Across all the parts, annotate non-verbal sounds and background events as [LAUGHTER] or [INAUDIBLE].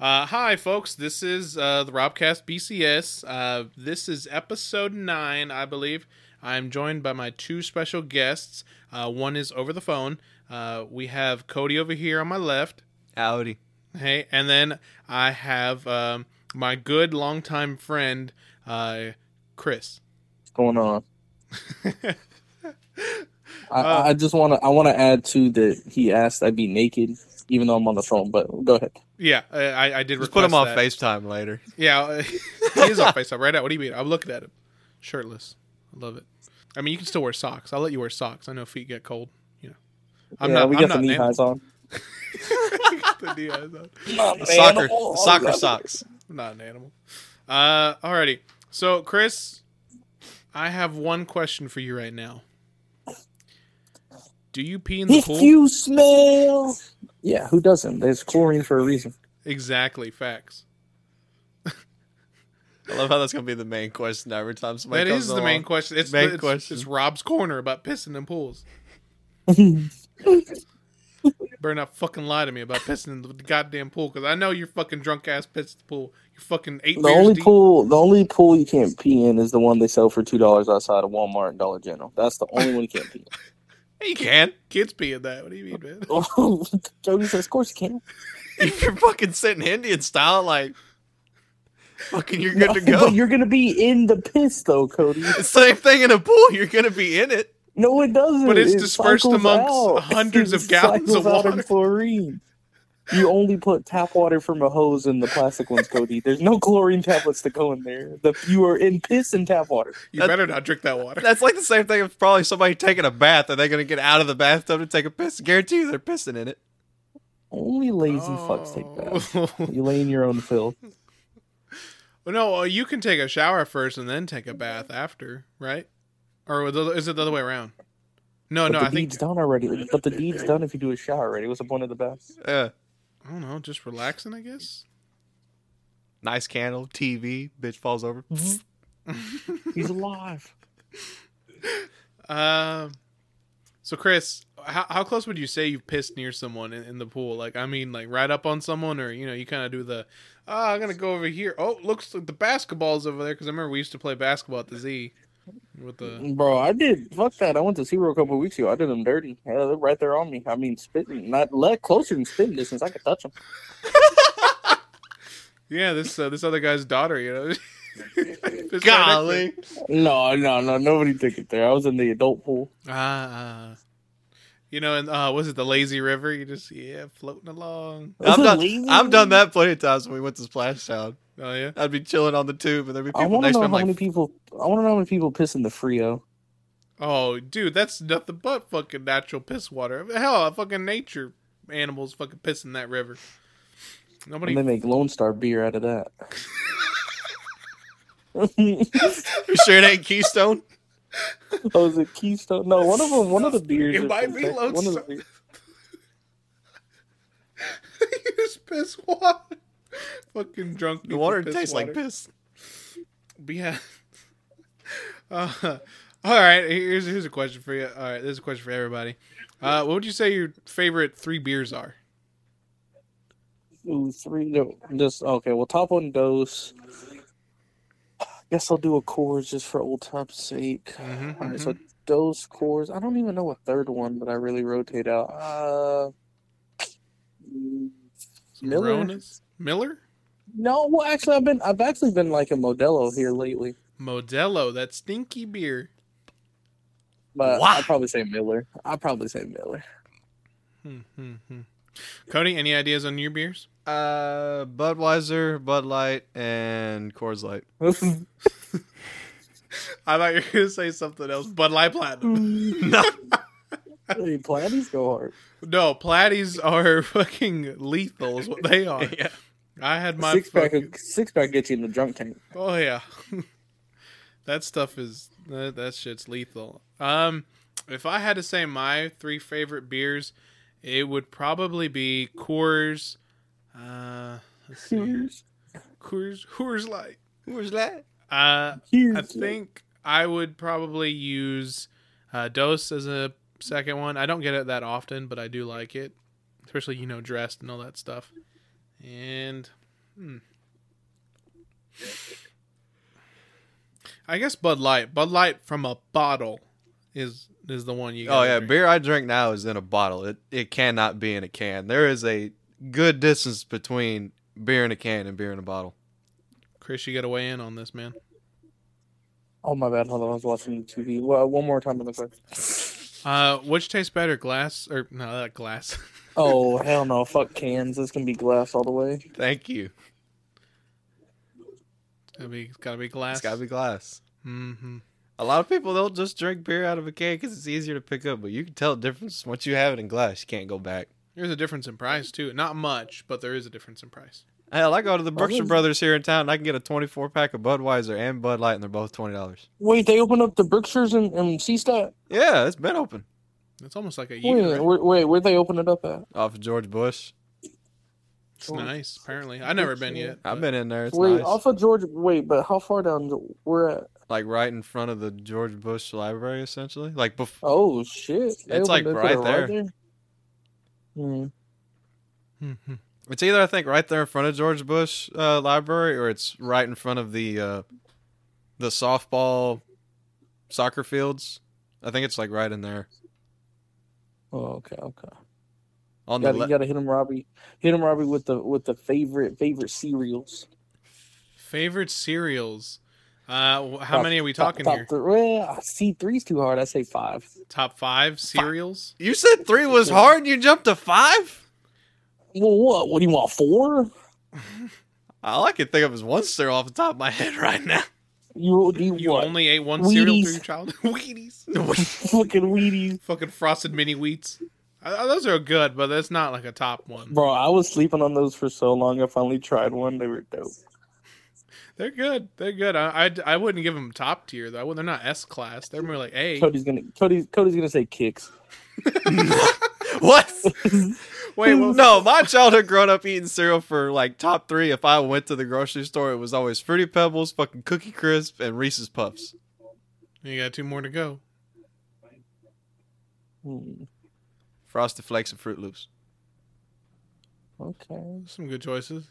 Uh, hi, folks. This is uh, the Robcast BCS. Uh, this is episode nine, I believe. I'm joined by my two special guests. Uh, one is over the phone. Uh, we have Cody over here on my left. Howdy. Hey, and then I have um, my good longtime friend, uh, Chris. What's going on? [LAUGHS] I, Uh, I just want to I want to add to that he asked I'd be naked even though I'm on the phone. But go ahead. Yeah, I, I- I did. Just put him on that. FaceTime later. Yeah, uh, [LAUGHS] he is on FaceTime right now. What do you mean? I'm looking at him, shirtless. I love it. I mean, you can still wear socks. I'll let you wear socks. I know feet get cold. You know, I'm yeah, not. we I'm got not the knee highs on. [LAUGHS] the knee highs on. [LAUGHS] Not Soccer, animal. soccer socks. I'm not an animal. Uh, alrighty. So, Chris, I have one question for you right now. Do you pee in the If pool? you smell, yeah, who doesn't? There's chlorine for a reason. Exactly. Facts. I love how that's gonna be the main question every time somebody That comes is the main question. It's, Main it's, question. it's Rob's corner about pissing in pools. [LAUGHS] Better not fucking lie to me about pissing in the goddamn pool because I know you're fucking drunk ass pissed in the pool. You're fucking eight The only deep. pool, the only pool you can't pee in is the one they sell for two dollars outside of Walmart and Dollar General. That's the only one you can't pee. [LAUGHS] You can. Kids pee in that. What do you mean, man? in. [LAUGHS] Jody says, "Of course you can." [LAUGHS] If you're fucking sitting Indian style, like fucking, you're good to [LAUGHS] go. But you're gonna be in the piss though, Cody. Same thing in a pool. You're gonna be in it. No, it doesn't. But it's It dispersed amongst out. hundreds of gallons of cycles out in water. chlorine. You only put tap water from a hose in the plastic ones, Cody. There's no chlorine tablets to go in there. The you are in piss and tap water. You That- better not drink that water. That's like the same thing if probably somebody taking a bath Are they're gonna get out of the bathtub to take a piss. Guarantee you they're pissing in it. Only lazy fucks take oh. baths. Oh. You lay in your own filth. Well, no, you can take a shower first and then take a bath after, right? Or is it the other way around? No, But no, the I think deed's done already. But the deed's done if you do a shower already. What's the point of the bath? Yeah. I don't know, just relaxing, I guess. Nice candle, TV, bitch falls over. [LAUGHS] He's alive. Um, so Chris, how how close would you say you've pissed near someone in, in the pool? Like, I mean, like right up on someone, or you know, you kind of do the, oh, I'm gonna go over here. Oh, looks like the basketball's over there because I remember we used to play basketball at the Z with the. Bro, I did. Fuck that. I went to SeaWorld a couple of weeks ago. I did them dirty. Yeah, they're right there on me. I mean, spitting, not let closer than spitting distance. I could touch them. [LAUGHS] Yeah, this uh, this other guy's daughter, you know. [LAUGHS] Pissed right next to Golly. No, no, no. Nobody took it there. I was in the adult pool. Ah, uh, you know, and uh, was it the lazy river? You just yeah, floating along. I've Was done, lazy? I've done that plenty of times when we went to Splash Town. Oh yeah. I'd be chilling on the tube and there'd be I people want to next know how me many people. I want to know how many people piss in the Frio. Oh, dude, that's nothing but fucking natural piss water. Hell, fucking nature animals fucking piss in that river. Nobody. And they make Lone Star beer out of that. [LAUGHS] you sure it ain't Keystone? [LAUGHS] oh, is it Keystone? No, one of them. One of the beers. It is- might be Lone one of the Star. beers- use piss water. fucking drunk. The water piss tastes like piss. But yeah. [LAUGHS] Uh, all right. Here's here's a question for you. All right, this is a question for everybody. Uh, what would you say your favorite three beers are? Ooh, three. No, just okay. Well, top one dose. Guess I'll do a Coors just for old time's sake. Mhm, All right, so those Coors. I don't even know a third one that I really rotate out. Uh, Miller. Miller? No, well, actually, I've been I've actually been like a Modelo here lately, Modelo, that stinky beer. but Wow. I'd probably say Miller. I'd probably say Miller. Hmm, hmm, hmm. Cody, any ideas on your beers? Uh, Budweiser, Bud Light, and Coors Light. [LAUGHS] I thought you were gonna say something else. Bud Light Platinum. [LAUGHS] no, hey, Platties go hard. no, Platties are [LAUGHS] fucking lethal. Is what they are. yeah. I had my six pack. fucking- Six pack gets you in the drunk tank. Oh yeah, that stuff is that, that shit's lethal. Um, if I had to say my three favorite beers, it would probably be Coors. Uh, let's see, Coors Coors Light. Coors Light. Uh, here's I think I would probably use uh, Dos as a second one. I don't get it that often, but I do like it, especially you know dressed and all that stuff. And I guess Bud Light. Bud Light from a bottle is is the one you. Oh yeah, drink. beer I drink now is in a bottle. It it cannot be in a can. There is a good distance between beer in a can and beer in a bottle. Chris, you got to weigh in on this, man. Oh my bad. Hold on, I was watching TV. Well, one more time on the question. Uh, which tastes better, glass or no? That glass. [LAUGHS] Oh hell no! Fuck cans. This can be glass all the way. Thank you. gotta be, gotta be glass. It's gotta be glass. Mm-hmm. A lot of people they'll just drink beer out of a can because it's easier to pick up, but you can tell the difference once you have it in glass. You can't go back. There's a difference in price too. Not much, but there is a difference in price. Hell, I go to the oh, Brookshire there's- Brothers here in town. and I can get a 24 pack of Budweiser and Bud Light, and they're both twenty dollars. Wait, they opened up the Brookshires and, and CStat? Yeah, it's been open It's almost like a year. Wait, right? where, wait, where'd they open it up at? off of George Bush. It's nice. Apparently, I've never been yet. I've been in there. It's wait, nice. off of George. Wait, but how far down we're at? Like right in front of the George Bush Library, essentially. Like before. Oh shit! They It's, like, opened it right there. Hmm. Mhm. It's either I think right there in front of George Bush uh, Library, or it's right in front of the uh, the softball soccer fields. I think it's like right in there Oh, okay, okay. on the Gotta, le- you gotta hit him, Robbie. Hit him, Robbie, with the with the favorite favorite cereals. Favorite cereals. Uh, how Top- many are we talking top here? th- well, C three's too hard. I say five. Top five cereals. You said three was hard. You jumped to five. Well, what? What do you want? Four? [LAUGHS] All I can think of is one cereal off the top of my head right now. You you, You only ate one cereal Wheaties. through your childhood. [LAUGHS] Wheaties. [LAUGHS] fucking Wheaties, Fucking frosted mini wheats. Uh, those are good, but that's not like a top one. bro. I was sleeping on those for so long. I finally tried one. They were dope. They're good. They're good. I, I, I wouldn't give them top tier though. They're not S class. They're more like A. Cody's gonna Cody's Cody's gonna say kicks. [LAUGHS] what? [LAUGHS] Wait, well, no, my childhood growing up eating cereal for like top three. If I went to the grocery store, it was always Fruity Pebbles, fucking Cookie Crisp, and Reese's Puffs. you got two more to go. Hmm, Frosted Flakes and Froot Loops. okay, Some good choices.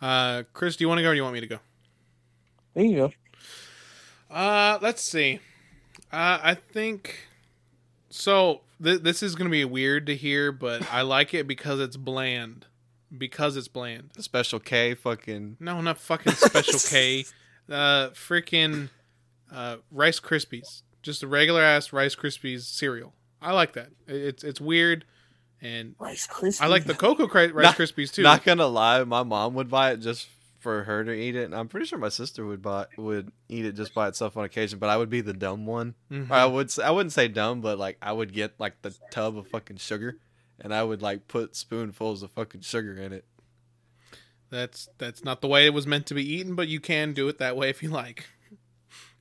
Uh, Chris, do you want to go or do you want me to go? There you go. Uh, let's see. Uh, I think so. Th- this is gonna be weird to hear, but I like it because it's bland. Because it's bland. The Special K, fucking. No, not fucking Special K. [LAUGHS] Uh, freaking uh, Rice Krispies. Just a regular ass Rice Krispies cereal. I like that. It's it's weird, and Rice Krispies. I like the Cocoa Cri- Rice Not- Krispies too. Not gonna lie, my mom would buy it just for her to eat it, and I'm pretty sure my sister would buy would eat it just by itself on occasion. But I would be the dumb one. Mhm. I would I wouldn't say dumb, but like I would get like the tub of fucking sugar, and I would like put spoonfuls of fucking sugar in it. That's that's not the way it was meant to be eaten, but you can do it that way if you like. [LAUGHS]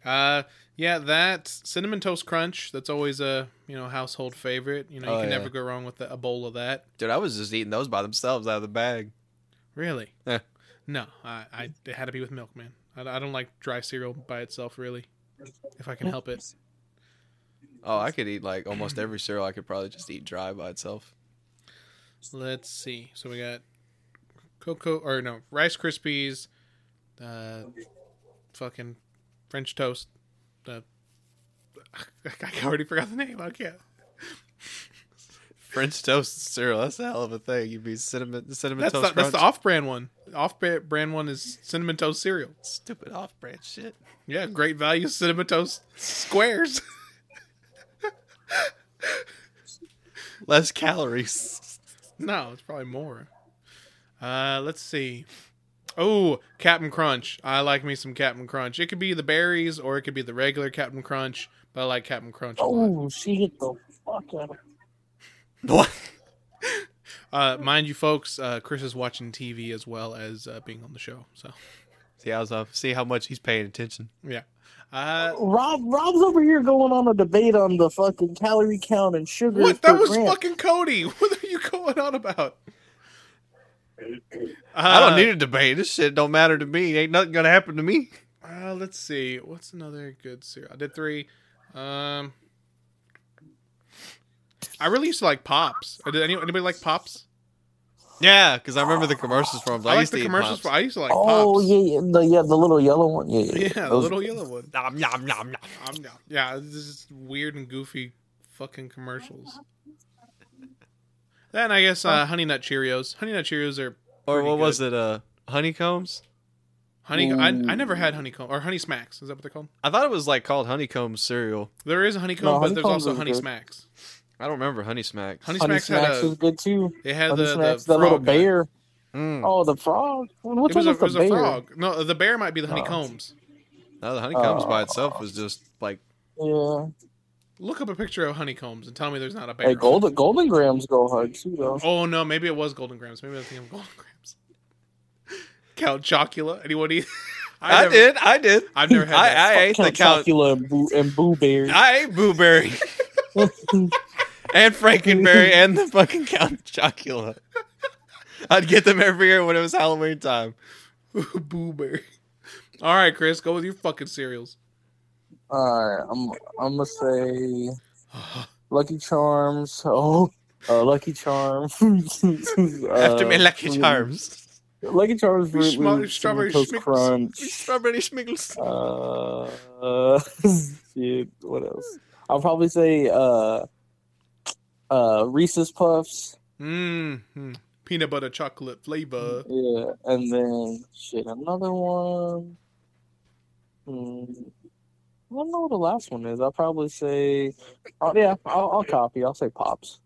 Uh, yeah, that cinnamon toast crunch. That's always a you know household favorite. You know, you Oh, can yeah. never go wrong with a bowl of that. Dude, I was just eating those by themselves out of the bag. Really? Yeah. No, I, I it had to be with milk, man. I, I don't like dry cereal by itself, really. If I can help it. Oh, I could eat like almost every cereal. I could probably just eat dry by itself. Let's see. So we got cocoa or no Rice Krispies, uh, fucking French toast. Uh, [LAUGHS] I already forgot the name. I can't. French toast cereal. That's a hell of a thing. You'd be cinnamon cinnamon That's the, toast that's the off-brand one. Off-brand one is cinnamon toast cereal. Stupid off-brand shit. Yeah, great value cinnamon toast squares. [LAUGHS] Less calories. no, it's probably more. Uh, let's see. Oh, Captain Crunch. I like me some Captain Crunch. It could be the berries or it could be the regular Captain Crunch, but I like Captain Crunch. Oh, she hit the fuck out of What? [LAUGHS] Uh, mind you, folks, uh, Chris is watching TV as well as uh, being on the show. So, See how see how much he's paying attention. yeah. Uh, Rob Rob's over here going on a debate on the fucking calorie count and sugar. what? That was gram. fucking Cody. [LAUGHS] What are you going on about? I don't Uh, need a debate. This shit don't matter to me. Ain't nothing gonna happen to me. Uh, let's see. What's another good cereal? I did three. Um, I really used to like Pops. Uh, Did any, anybody like Pops? Yeah, because I remember the commercials for them. I, I, like used the to commercials. Pops. For, I used to like oh pops. yeah, yeah, the yeah the little yellow one. Yeah, yeah. Yeah, the little yellow one. Nom, nom, nom, nom. I'm yeah, this is weird and goofy fucking commercials. Then I guess uh, Honey Nut Cheerios. Honey Nut Cheerios are Or Pretty what was it? Uh, honeycombs. honey. I, I never had honeycomb or honey smacks. Is that what they're called? I thought it was like called honeycomb cereal. There is a honeycomb, No, but there's also honey good. smacks. I don't remember honey smacks. Honey, Honey smacks, had Smacks a. is good too. It had Honey the, Smacks, the that little guy. bear. Mm. Oh, the frog. Which It was, one a, was it the was a bear? frog. No, the bear might be the Oh. honeycombs. No, the honeycombs by Oh. itself was just like Yeah. Look up a picture of honeycombs and tell me there's not a bear. Hey, golden golden Grahams go hard too though. Oh no, maybe it was Golden Grahams. Maybe I think thinking of Golden Grahams. [LAUGHS] Count Chocula. Anyone eat? [LAUGHS] I, never- did. I did. I've never had that. I, I ate the count. Chocula and Boo, and Boo Berry. I ate Boo Berry [LAUGHS] and Franken Berry [LAUGHS] and the fucking Count Chocula. I'd get them every year when it was Halloween time. [LAUGHS] Boo Berry. All right, Chris, go with your fucking cereals. Alright, I'm I'm gonna say Lucky Charms. Oh, uh, Lucky Charms. [LAUGHS] After me, Uh, Lucky Charms. Lucky Charms. Fruit Schmo- Loops, strawberry Cinnamon Toast schmickles. Crunch. Strawberry Schmiggles. Uh, shit. What else? I'll probably say uh, uh, Reese's Puffs. Mmm. Peanut butter chocolate flavor. Yeah, and then shit, another one. Hmm. I don't know what the last one is. I'll probably say, oh yeah, I'll, I'll copy. I'll say Pops.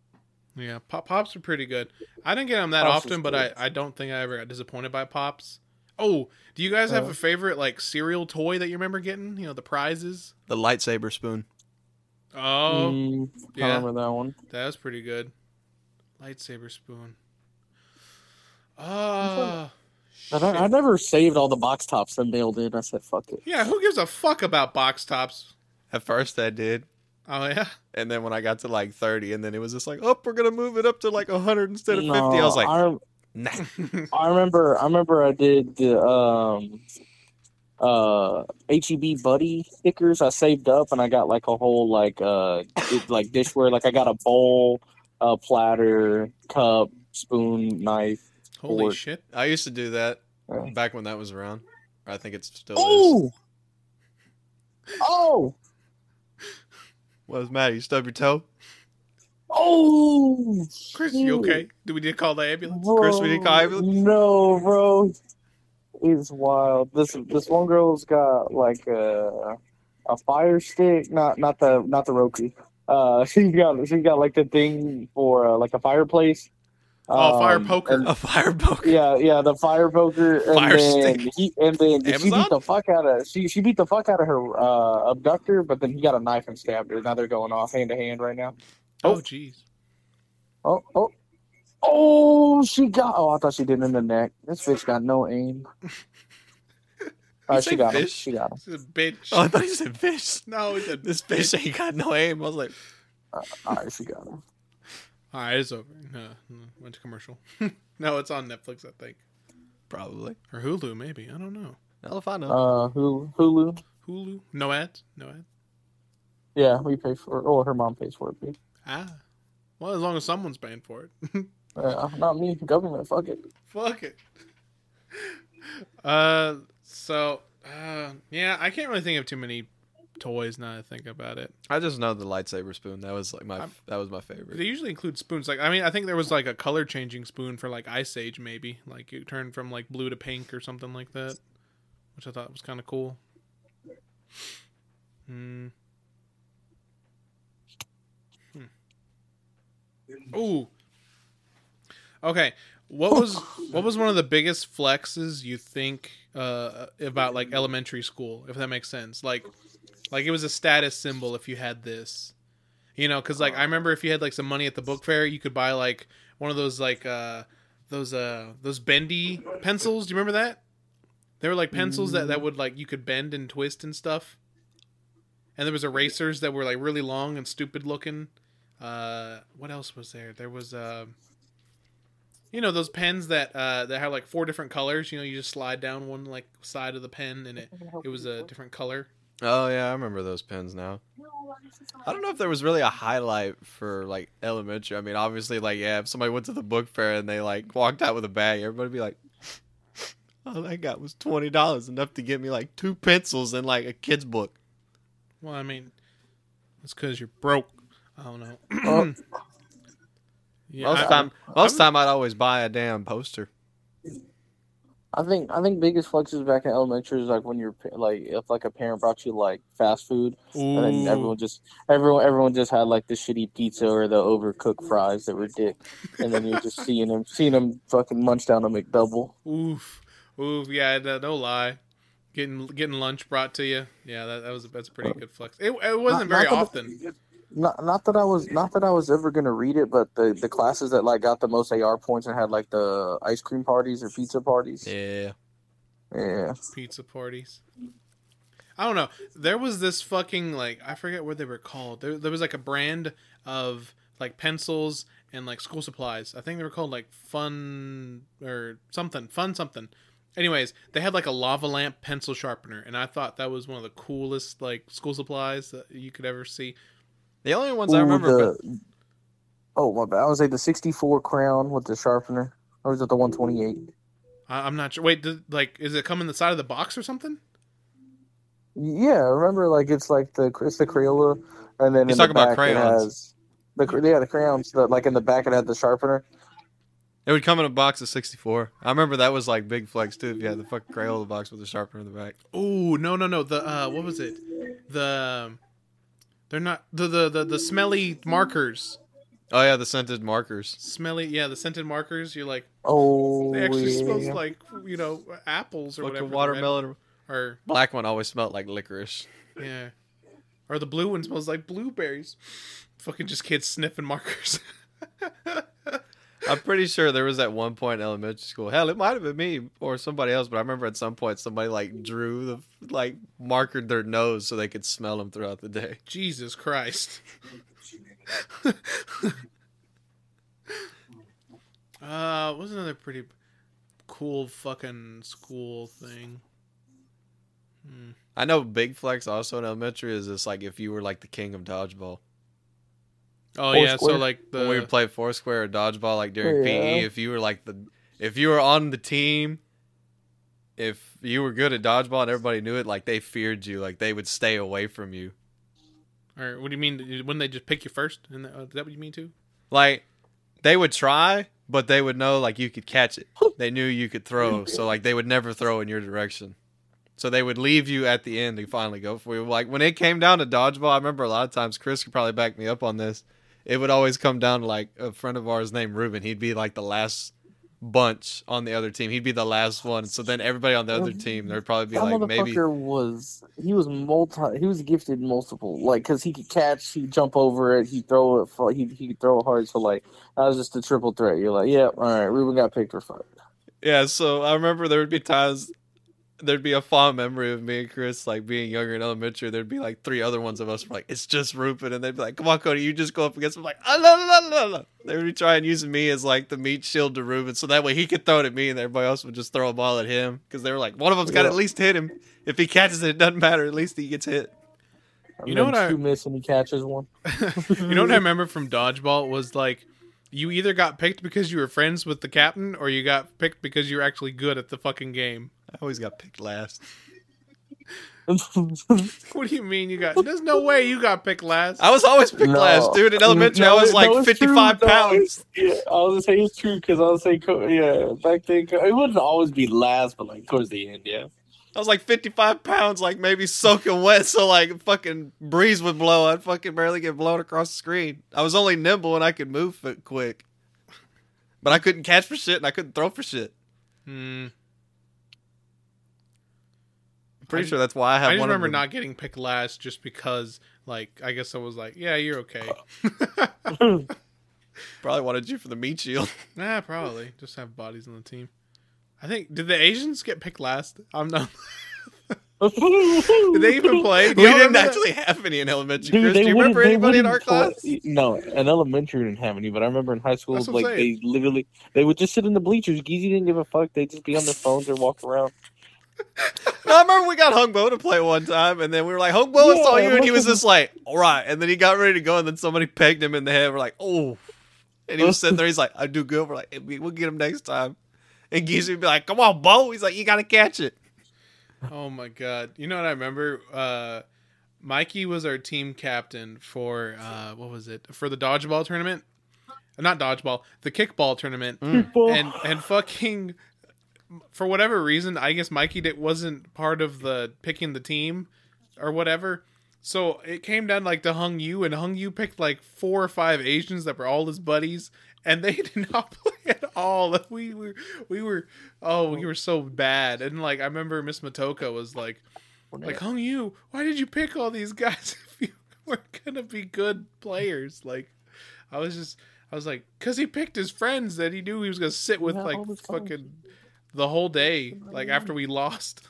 Yeah, pop pops are pretty good. I didn't get them that Pops often, but I. I don't think I ever got disappointed by pops. Oh, do you guys have Uh. a favorite like cereal toy that you remember getting? You know the prizes. The lightsaber spoon. Oh, Mm, yeah. I remember that one. that was pretty good. Lightsaber spoon. Ah, But I, I never saved all the box tops and mailed in. I said, fuck it. yeah. Who gives a fuck about box tops? At first, I did. Oh yeah. And then when I got to like 30, and then it was just like, oh, we're going to move it up to like 100 instead of 50. I was like, I, nah. I remember. I remember. I did the um, uh, HEB Buddy stickers. I saved up, and I got like a whole like uh, it- like dishware. Like I got a bowl, a platter, cup, spoon, knife. Holy Fork. shit. I used to do that Yeah. back when that was around. I think it's still is. Oh, oh, [LAUGHS] What was the matter? You stub your toe? oh! Chris, you okay? Do we need to call the ambulance? Chris, we need to call ambulance? No, bro. It's wild. This this one girl's got like a a fire stick, not not the not the Roku. Uh, [LAUGHS] she's got she's got like the thing for uh, like a fireplace. Oh, fire Um, poker. and- A fire poker. yeah, yeah, the fire poker, and Fire then stick. he and then she beat the fuck out of she she beat the fuck out of her uh, abductor, but then he got a knife and stabbed her. Now they're going off hand to hand right now. Oh jeez. Oh, oh, oh! She got. Oh, I thought she did in the neck. This bitch got no aim. [LAUGHS] All right, say she got him. fish? She got him. This is a bitch. Oh, I thought you said fish. no, it's a This fish ain't got no aim. I was like, All right, she got him. All right, it's over. No, no, went to commercial. [LAUGHS] no, it's on Netflix, I think, probably. or Hulu, maybe. I don't know. Hell if I know. Uh, Hulu. Hulu. Hulu, no ads, no ads. Yeah, we pay for. it. Oh, her mom pays for it. Too. Ah, well, as long as someone's paying for it. [LAUGHS] Uh, not me. Government. Fuck it. Fuck it. Uh, so, uh, yeah, I can't really think of too many toys now that I think about it. I just know the lightsaber spoon. That was like my I'm- that was my favorite. They usually include spoons. Like, I mean, I think there was like a color changing spoon for like Ice Age, maybe. Like, it turned from like blue to pink or something like that, which I thought was kind of cool. Hmm. Hmm. Ooh. Okay. What was what was one of the biggest flexes you think uh, about like elementary school, if that makes sense? Like, like it was a status symbol if you had this. You know, because like I remember if you had like some money at the book fair, you could buy like one of those like uh those uh those bendy pencils. Do you remember that? They were like pencils that that would like you could bend and twist and stuff. And there was erasers that were like really long and stupid looking. Uh, what else was there? There was uh, you know those pens that uh that have like four different colors. You know, you just slide down one like side of the pen and it it was a different color. Oh yeah, I remember those pens now. I don't know if there was really a highlight for like elementary. I mean, obviously, like yeah, if somebody went to the book fair and they like walked out with a bag, everybody'd be like, [LAUGHS] "All I got was twenty dollars, enough to get me like two pencils and like a kid's book." Well, I mean, it's because you're broke. I don't know. Oh. [CLEARS THROAT] yeah, most I- time, most I'm- time, I'd always buy a damn poster. I think I think biggest flexes back in elementary is like when you're like if like a parent brought you like fast food and then everyone just everyone everyone just had like the shitty pizza or the overcooked fries that were dick, and then you're just seeing them seeing them fucking munch down a McDouble. Oof, oof. Yeah, no, no lie. Getting getting lunch brought to you. Yeah, that, that was that's a pretty uh, good flex. It, it wasn't Not- very not that- often. Not not that I was not that I was ever gonna read it, but the the classes that like got the most AR points and had like the ice cream parties or pizza parties. Yeah, Yeah. pizza parties. I don't know. There was this fucking like I forget what they were called. There, there was like a brand of like pencils and like school supplies. I think they were called like Fun or something. Fun something. Anyways, they had like a lava lamp pencil sharpener, and I thought that was one of the coolest like school supplies that you could ever see. The only ones I remember. the- oh my bad. I was like the sixty four crown with the sharpener. Or was it the one twenty eight? I, I'm not sure. Wait, did, like, is it come in the side of the box or something? Yeah, I remember like it's like the it's the Crayola, and then He's in the talking about crayons. It has the yeah the crayons. The, like in the back it had the sharpener. It would come in a box of 64. I remember that was like big flex too. If you had the fucking Crayola box with the sharpener in the back. Oh no no no the uh what was it the they're not the the the, the smelly markers Oh yeah, the scented markers. smelly yeah the scented markers you're like Oh, they actually yeah. smells like you know apples or Fucking whatever the watermelon. or Black one always smelled like licorice. yeah or the blue one smells like blueberries fucking just kids sniffing markers [LAUGHS] I'm pretty sure there was at one point in elementary school. Hell, it might have been me or somebody else, but I remember at some point somebody like drew the like markered their nose so they could smell them throughout the day. Jesus Christ [LAUGHS] uh what was another pretty cool fucking school thing hmm. I know big flex also in elementary is just like if you were like the king of dodgeball. Oh Four yeah, so square. like when we would play foursquare or dodgeball like during Yeah. PE, if you were like the if you were on the team, if you were good at dodgeball and everybody knew it, like they feared you, like they would stay away from you. or what do you mean? Wouldn't they just pick you first? And uh, is that what you mean too? Like they would try, but they would know like you could catch it. They knew you could throw, so like they would never throw in your direction. So they would leave you at the end to finally go for you. Like when it came down to dodgeball, I remember a lot of times Chris could probably back me up on this. It would always come down to like a friend of ours named Ruben. He'd be like the last bunch on the other team. He'd be the last one. So then everybody on the other team, there'd probably be that like maybe was he was multi he was gifted multiple like because he could catch he'd jump over it he'd throw it he he could throw it hard so like that was just a triple threat you're like yeah all right Ruben got picked for five Yeah, so I remember there would be times there'd be a fond memory of me and Chris like being younger in elementary. There'd be like three other ones of us were like, it's just Rupert, and they'd be like, Come on, Cody, you just go up against him like ah, la, la, la, la. They would be trying using me as like the meat shield to Ruben, so that way he could throw it at me and everybody else would just throw a ball at him. Because they were like, one of them's gotta Yeah. at least hit him. If he catches it, it doesn't matter, at least he gets hit. And You know then what I- two miss and he catches one [LAUGHS] you know what I remember from dodgeball was like you either got picked because you were friends with the captain or you got picked because you were actually good at the fucking game. I always got picked last. [LAUGHS] What do you mean you got? There's no way you got picked last. I was always picked No. last, dude. In elementary, No, I was like it's true, 55 no, pounds. yeah I was gonna say it's true because I was saying yeah back then it wouldn't always be last but like towards the end yeah I was like 55 pounds, like maybe soaking wet, so like fucking breeze would blow. I'd fucking barely get blown across the screen. I was only nimble and I could move quick. But I couldn't catch for shit and I couldn't throw for shit. Hmm. I'm pretty I- sure that's why I have I just one remember of the, not getting picked last just because, like, I guess I was like, yeah, you're okay. [LAUGHS] [LAUGHS] probably wanted you for the meat shield. [LAUGHS] nah, probably just have bodies on the team. I think did the Asians get picked last? I'm not. Did they even play? Do we y'all didn't remember that? actually have any in elementary. Dude, Chris, do you remember anybody in our wouldn't play- class? No, in elementary didn't have any, but I remember in high school, That's what I'm like they literally they would just sit in the bleachers. Geezy didn't give a fuck. They'd just be on their phones or walk around. No, I remember we got Hungbo to play one time, and then we were like, Hungbo, I saw you, and he was just like, all right. And then he got ready to go, and then somebody pegged him in the head. We're like, oh. And he was sitting there, he's like, I do good. We're like, "Hey, we- we'll get him next time. And Geezy would be like, come on, Bo. He's like, you got to catch it. Oh my god! You know what I remember? Uh, Mikey was our team captain for uh, what was it for the dodgeball tournament? Not dodgeball, the kickball tournament, People. and and fucking for whatever reason, I guess Mikey did, wasn't part of the picking the team or whatever. So it came down like to Hung Yu, and Hung Yu picked like four or five Asians that were all his buddies, and they [LAUGHS] did not play at all. [LAUGHS] We were, we were, oh, we were so bad. And like I remember Miss Matoka was like, like Hung Yu, why did you pick all these guys [LAUGHS] if you weren't gonna be good players? Like, I was just, I was like, cause he picked his friends that he knew he was gonna sit with Yeah, like fucking the whole day, like after we lost.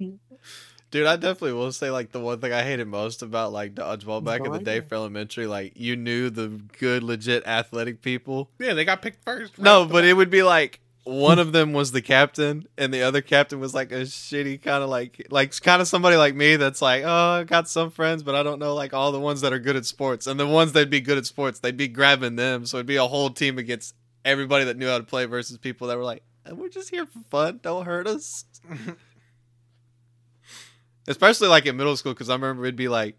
[LAUGHS] Dude, I definitely will say like the one thing I hated most about like dodgeball back in the day for elementary, like you knew the good, legit athletic people. Yeah, they got picked first. right No, but it would be like one of them was the captain, and the other captain was like a shitty kind of like like kind of somebody like me that's like, oh, I got some friends, but I don't know like all the ones that are good at sports, and the ones that'd be good at sports, they'd be grabbing them, so it'd be a whole team against everybody that knew how to play versus people that were like, we're just here for fun, don't hurt us. [LAUGHS] Especially like in middle school, because I remember it'd be like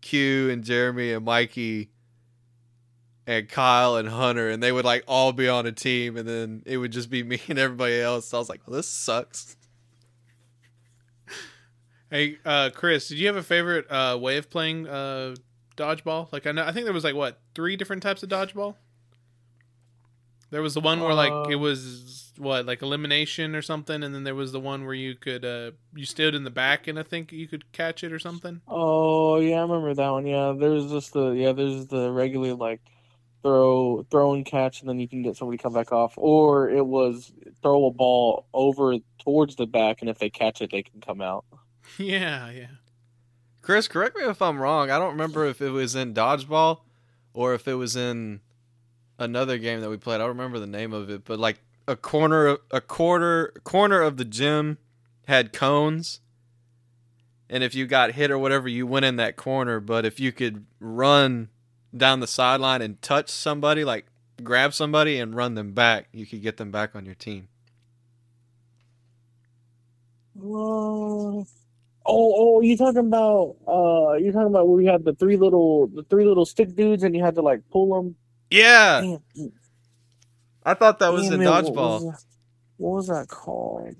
Q and Jeremy and Mikey and Kyle and Hunter, and they would like all be on a team, and then it would just be me and everybody else. So I was like, well, this sucks. Hey, uh, Chris, did you have a favorite uh, way of playing uh, dodgeball? Like, I know, I think there was like what three different types of dodgeball. There was the one where like it Uh, was what like elimination or something, and then there was the one where you could uh, you stood in the back and I think you could catch it or something. Oh yeah, I remember that one. Yeah, there's just the yeah, there's the regular like throw throw and catch, and then you can get somebody to come back off, or it was throw a ball over towards the back, and if they catch it, they can come out. [LAUGHS] yeah, yeah. Chris, correct me if I'm wrong. I don't remember if it was in dodgeball or if it was in another game that we played. I don't remember the name of it, but like a corner, a quarter, corner of the gym had cones, and if you got hit or whatever, you went in that corner. But if you could run down the sideline and touch somebody, like grab somebody and run them back, you could get them back on your team. Uh, Oh, oh, you talking about uh, you talking about where we had the three little the three little stick dudes, and you had to like pull them. Yeah, Damn, I thought that was damn in it, what dodgeball. was What was that called?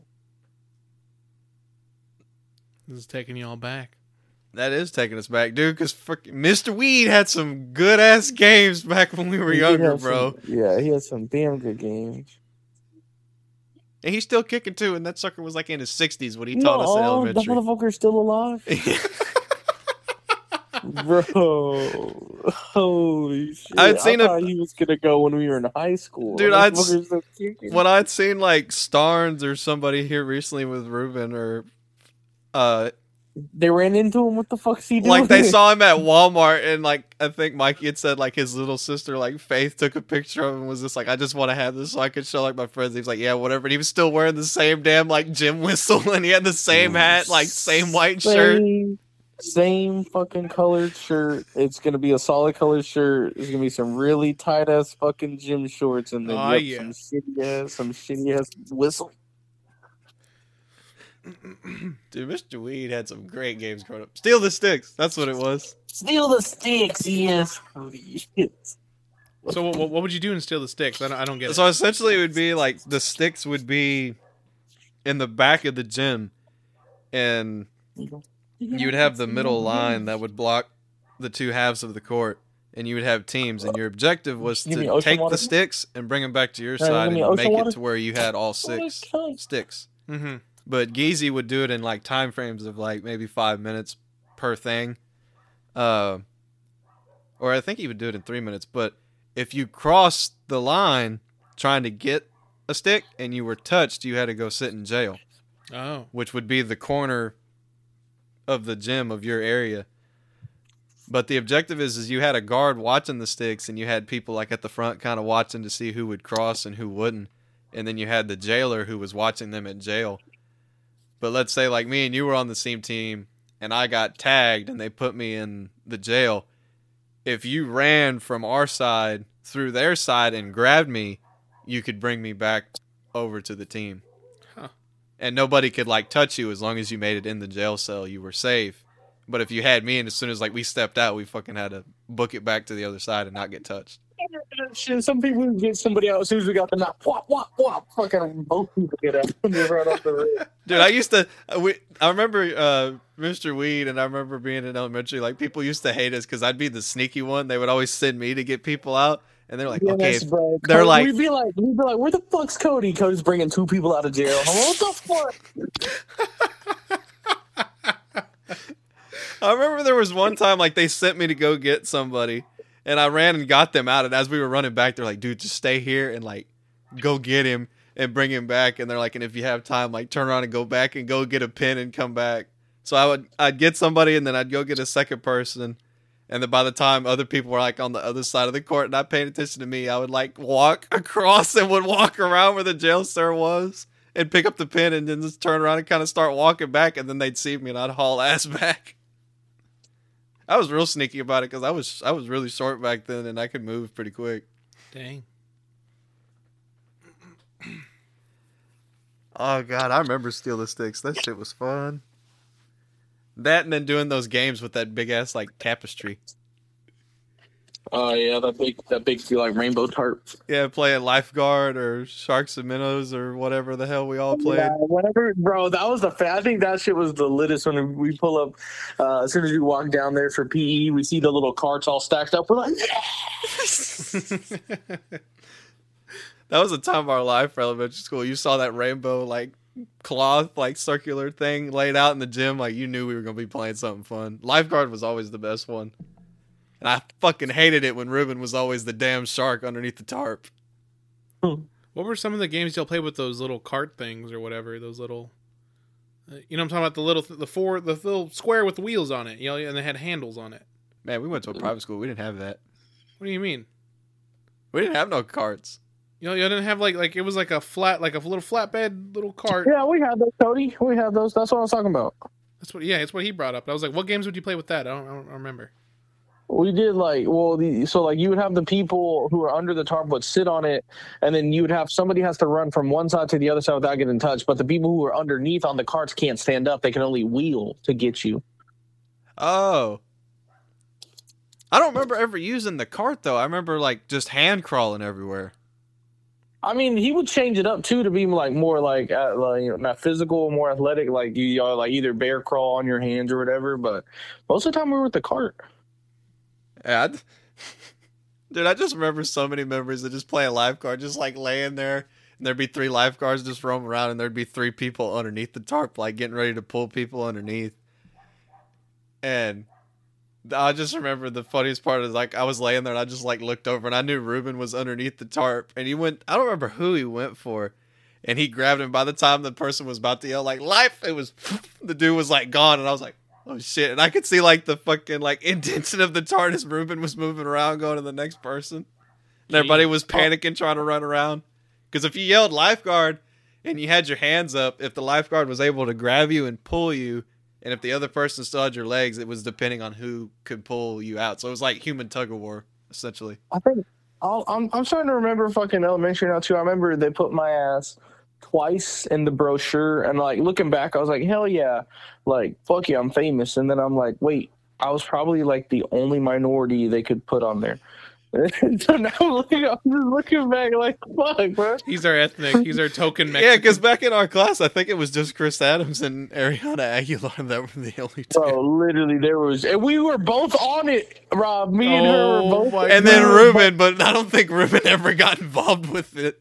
This is taking you all back. That is taking us back, dude. Because Mr. Weed had some good ass games back when we were He younger, bro. some- yeah, he had some damn good games. And he's still kicking too. And that sucker was like in his sixties when he taught us in No, that elementary. motherfucker's still alive, [LAUGHS] bro. Holy shit! I'd seen I a- thought he was gonna go when we were in high school. Dude, I'd s- motherfucker's still kicking. when I'd seen like Starnes or somebody here recently with Ruben or uh They ran into him. What the fuck's he doing? like they saw him at [LAUGHS] Walmart and like I think Mikey had said like his little sister like Faith took a picture of him and was just like I just want to have this so I could show like my friends. He was like yeah whatever. And he was still wearing the same damn like gym whistle [LAUGHS] and he had the same hat like same white shirt. Same, same fucking colored shirt. It's gonna be a solid colored shirt. There's gonna be some really tight ass fucking gym shorts, and then Oh, yep, yeah. some shitty ass, some shitty ass whistle. [CLEARS THROAT] Dude, Mr. Weed had some great games growing up. Steal the sticks. That's what it was. Steal the sticks, yes. So what, what would you do in steal the sticks? I don't, I don't get it. So essentially, it would be like the sticks would be in the back of the gym, and you would have the middle line that would block the two halves of the court, and you would have teams, and your objective was Give me to take water. the sticks and bring them back to your Can I side give me and make water? it to where you had all six Okay. sticks. hmm But Geezy would do it in like time frames of like maybe five minutes per thing, uh, or I think he would do it in three minutes. But if you crossed the line trying to get a stick and you were touched, you had to go sit in jail, Oh, which would be the corner of the gym of your area. But the objective is, is you had a guard watching the sticks, and you had people like at the front, kind of watching to see who would cross and who wouldn't, and then you had the jailer who was watching them at jail. But let's say like me and you were on the same team and I got tagged and they put me in the jail. If you ran from our side through their side and grabbed me, you could bring me back over to the team. And nobody could like touch you as long as you made it in the jail cell, you were safe. But if you had me and as soon as like we stepped out, we fucking had to book it back to the other side and not get touched. Some people get somebody out as soon as we got the knock. Whop, whop, whop. Fucking both people get out. [LAUGHS] Right off the roof. Dude, I used to. uh, We, I remember uh, Mr. Weed, and I remember being in elementary. Like people used to hate us because I'd be the sneaky one. They would always send me to get people out, and they're like, "Okay, bro. they're Cody- like- we'd be like, we'd be like, where the fuck's Cody? Cody's bringing two people out of jail. What the fuck? [LAUGHS] I remember there was one time like they sent me to go get somebody, and I ran and got them out. And as we were running back, they're like, "Dude, just stay here and like go get him and bring him back." And they're like, "And if you have time, like turn around and go back and go get a pin and come back." So I would I'd get somebody and then I'd go get a second person. And then by the time other people were like on the other side of the court not paying attention to me, I would like walk [LAUGHS] across and would walk around where the jail cell was and pick up the pin and then just turn around and kind of start walking back and then they'd see me and I'd haul [LAUGHS] ass back. I was real sneaky about it because I was I was really short back then and I could move pretty quick. Dang. Oh god, I remember steal the sticks. That shit was fun. That and then doing those games with that big ass like tapestry. Oh yeah, that big, that big, like rainbow tarp. Yeah, playing lifeguard or sharks and minnows or whatever the hell we all played. Yeah, whatever, bro. That was the. Fa- I think that shit was the littest when we pull up. Uh, as soon as we walk down there for PE, we see the little carts all stacked up. We're like, yes! [LAUGHS] that was a time of our life for elementary school. You saw that rainbow like cloth like circular thing laid out in the gym, like you knew we were gonna be playing something fun. Lifeguard was always the best one. And I fucking hated it when Ruben was always the damn shark underneath the tarp. What were some of the games y'all played with those little cart things or whatever? Those little, uh, you know, I'm talking about the little, the four, the little square with wheels on it. You know, and they had handles on it. Man, we went to a private school. We didn't have that. What do you mean? We didn't have no carts. You know, you didn't have like like it was like a flat, like a little flatbed little cart. yeah, we had those, Cody. We had those. That's what I was talking about. That's what, yeah, that's what he brought up. I was like, what games would you play with that? I don't, I don't remember. We did like well, the, so like you would have the people who are under the tarp would sit on it, and then you would have somebody has to run from one side to the other side without getting touched. But the people who are underneath on the carts can't stand up; they can only wheel to get you. Oh. I don't remember ever using the cart though. I remember like just hand crawling everywhere. I mean, he would change it up too to be like more like, uh, like you know, not physical, more athletic. Like you, y'all like either bear crawl on your hands or whatever. But most of the time we were with the cart. I'd- [LAUGHS] dude, I just remember so many memories of just playing lifeguard, just like laying there, and there'd be three lifeguards just roaming around, and there'd be three people underneath the tarp, like getting ready to pull people underneath. And I just remember the funniest part is like I was laying there and I just like looked over and I knew Ruben was underneath the tarp, and he went. I don't remember who he went for. And he grabbed him. By the time the person was about to yell like "life," it was [LAUGHS] the dude was like gone, and I was like, Oh shit! And I could see like the fucking like [LAUGHS] intention of the tarp TARDIS. Ruben was moving around, going to the next person, and everybody was oh. panicking, trying to run around. Because if you yelled lifeguard and you had your hands up, if the lifeguard was able to grab you and pull you, and if the other person still had your legs, it was depending on who could pull you out. So it was like human tug of war, essentially. I think I'll, I'm I'm starting to remember fucking elementary now too. I remember they put my ass twice in the brochure, and like looking back, I was like, hell yeah, like fuck yeah, I'm famous. And then I'm like, wait, I was probably like the only minority they could put on there. [LAUGHS] so now I'm, looking, I'm just looking back like fuck, bro. He's our ethnic. He's our token [LAUGHS] Yeah, because back in our class, I think it was just Chris Adams and Ariana Aguilar [LAUGHS] that were the only two. Bro, literally, there was, and we were both on it, Rob. Me and her Oh were both. my and then Ruben, but I don't think Ruben ever got involved with it.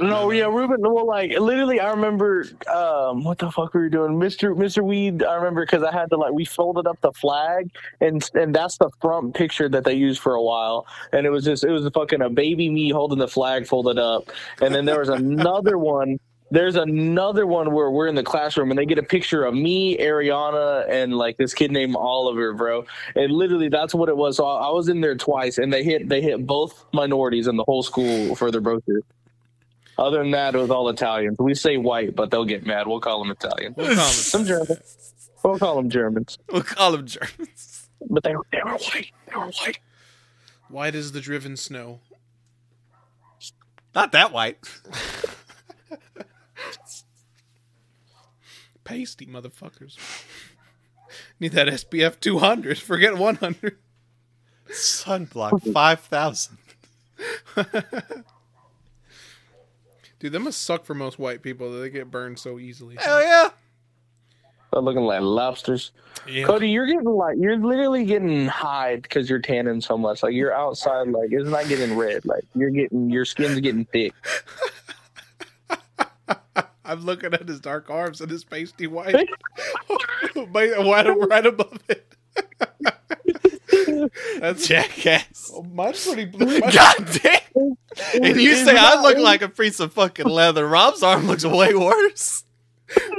No, yeah, Ruben. Well, like literally, I remember um, what the fuck we were doing, Mister Mister Weed. I remember because I had to like we folded up the flag, and and that's the front picture that they used for a while, and it was just it was a fucking a baby me holding the flag folded up, and then there was another [LAUGHS] one. There's another one where we're in the classroom and they get a picture of me, Ariana, and like this kid named Oliver, bro. And literally, that's what it was. So I, I was in there twice, and they hit they hit both minorities in the whole school for their brochure. Other than that, it was all Italians. We say white, but they'll get mad. We'll call them Italian. We'll call them Some Germans. We'll call them Germans. We'll call them Germans. But they, they were white. They were white. White is the driven snow. Not that white. [LAUGHS] Pasty motherfuckers. Need that SPF 200. Forget 100. Sunblock five thousand. [LAUGHS] Dude, that must suck for most white people that they get burned so easily. Hell yeah. They're looking like lobsters. Yeah. Cody, you're getting like you're literally getting hide because you're tanning so much. Like you're outside, like it's not getting red. Like you're getting your skin's getting thick. [LAUGHS] I'm looking at his dark arms and his pasty white. [LAUGHS] right, right above it. [LAUGHS] That's Jackass. Oh, mine's pretty [LAUGHS] blue. God damn. And you say I look like a piece of fucking leather. Rob's arm looks way worse.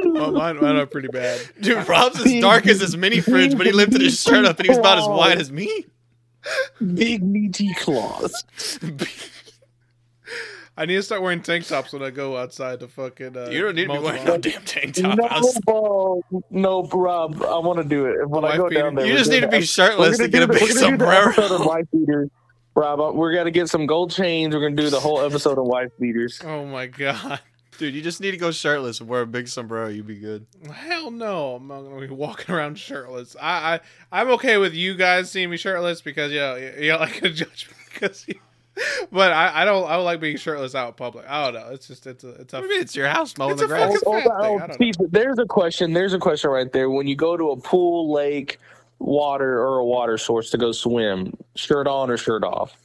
Well, mine, mine are pretty bad. Dude, Rob's as dark as his mini fridge, but he lifted his shirt up and he was about as wide as me. big meaty claws. [LAUGHS] I need to start wearing tank tops when I go outside to fucking. Uh, You don't need to be wearing lawn. no damn tank top. No, house. no, Rob. I want to do it when I go beater. down there. You just need to be shirtless to gonna get a big we're gonna do the episode of sombrero. wife beaters. Rob, we're gonna get some gold chains. We're gonna do the whole episode of wife beaters. [LAUGHS] Oh my god. Dude, you just need to go shirtless and wear a big sombrero. You'd be good. Hell no, I'm not gonna be walking around shirtless. I, I I'm okay with you guys seeing me shirtless because you know, you you like to judge because you. [LAUGHS] But I, I don't I don't like being shirtless out in public. I don't know. It's just it's a it's a Maybe it's your house mowing It's the a grass. fucking- Oh, oh, thing, oh, I there's a question. There's a question right there. When you go to a pool, lake, water, or a water source to go swim, shirt on or shirt off?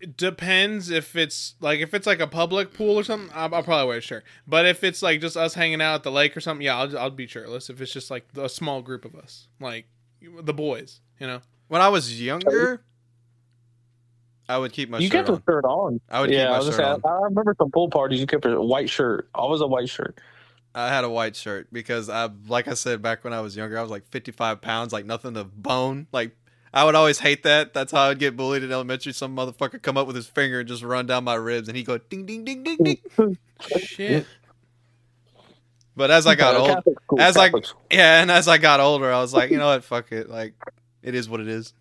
It depends if it's like if it's like a public pool or something. I'll, I'll probably wear a shirt. But if it's like just us hanging out at the lake or something, yeah, I'll I'll be shirtless. If it's just like a small group of us, like the boys, you know. When I was younger, I would keep my you shirt kept on. a shirt on. I would yeah, keep I my was shirt gonna on. say, I I remember some pool parties. You kept a white shirt. Always a white shirt. I had a white shirt because I, like I said back when I was younger, I was like 55 pounds, like nothing to bone. Like I would always hate that. That's how I'd get bullied in elementary. Some motherfucker come up with his finger and just run down my ribs, and he go ding ding ding ding ding. [LAUGHS] Shit. But as I got Uh, old, as I- yeah, and as I got older, I was like, you know what, fuck it. Like it is what it is.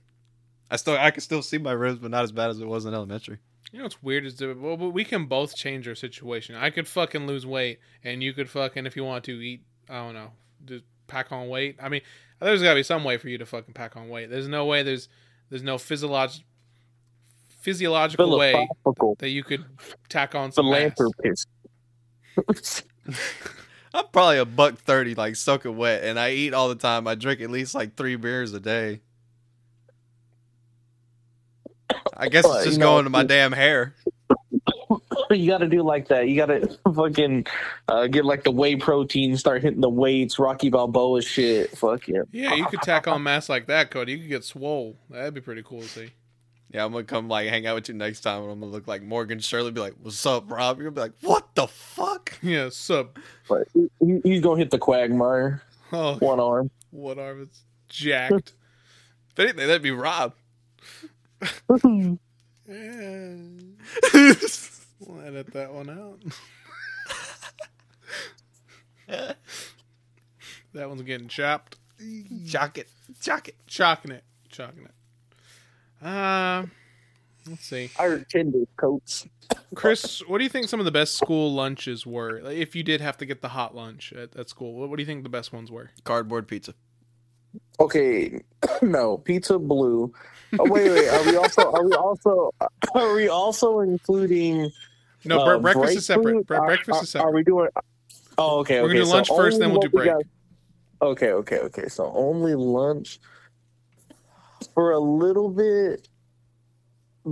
I still, I can still see my ribs, but not as bad as it was in elementary. You know what's weird is that well, but we can both change our situation. I could fucking lose weight, and you could fucking, if you want to, eat. I don't know, just pack on weight. I mean, there's got to be some way for you to fucking pack on weight. There's no way. There's there's no physiolog- physiological way that you could tack on some mass. Philanthropist. [LAUGHS] I'm probably a buck thirty, like soaking wet, and I eat all the time. I drink at least like three beers a day. I guess it's [LAUGHS] just you know, going to my damn hair. [LAUGHS] you got to do like that. You got to [LAUGHS] fucking uh, get like the whey protein, start hitting the weights, Rocky Balboa shit. Fuck yeah. Yeah, you could tack on mass like that, Cody. You could get swole. That'd be pretty cool to see. Yeah, I'm gonna come like hang out with you next time, and I'm gonna look like Morgan Shirley. Be like, "What's up, Rob?" You're gonna be like, "What the fuck?" Yeah, sub. But he, he- he's gonna hit the quagmire. Oh, One arm. One arm is jacked? If anything, that'd be Rob. Yeah. [LAUGHS] We'll edit that one out. [LAUGHS] that one's getting chopped. Jock it, jock it. Chalking it. Chalking it. Uh, let's see. Iron tender coats. Chris, what do you think some of the best school lunches were? If you did have to get the hot lunch at, at school, what, what do you think the best ones were? Cardboard pizza. Okay, [COUGHS] no pizza blue. Oh, wait, wait. Are we also? Are we also? [COUGHS] Are we also including? No, uh, breakfast break is separate. food? Are- breakfast are, is separate. Are we doing? Oh, okay. We're okay. gonna do so lunch first, then we'll do what we break. got- Okay, okay, okay. So only lunch for a little bit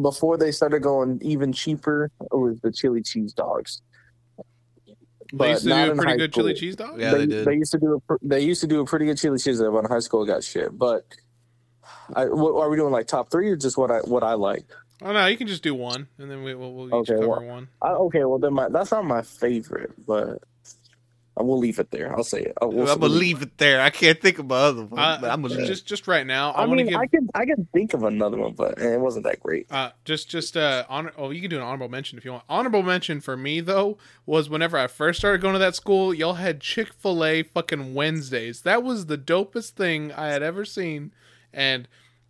before they started going even cheaper. It was the chili cheese dogs. They used to not do a pretty high good chili cheese dog. Yeah, they did. They used to do a they used to do a pretty good chili cheese dog when high school got shit. But I, what, are we doing like top three or just what I what I like? Oh no, you can just do one, and then we, we'll, we'll each Okay, cover well, one. I, okay, well then my that's not my favorite, but I will leave it there. I'll say it. I will I'm gonna leave it there. I can't think of my other one, Uh, I'm gonna just just right now, I, I want to mean, give I can I can think of another one, but it wasn't that great. Uh, just, just, uh, honor. Oh, you can do an honorable mention if you want. Honorable mention for me though was whenever I first started going to that school, y'all had Chick Fil A fucking Wednesdays. That was the dopest thing I had ever seen, and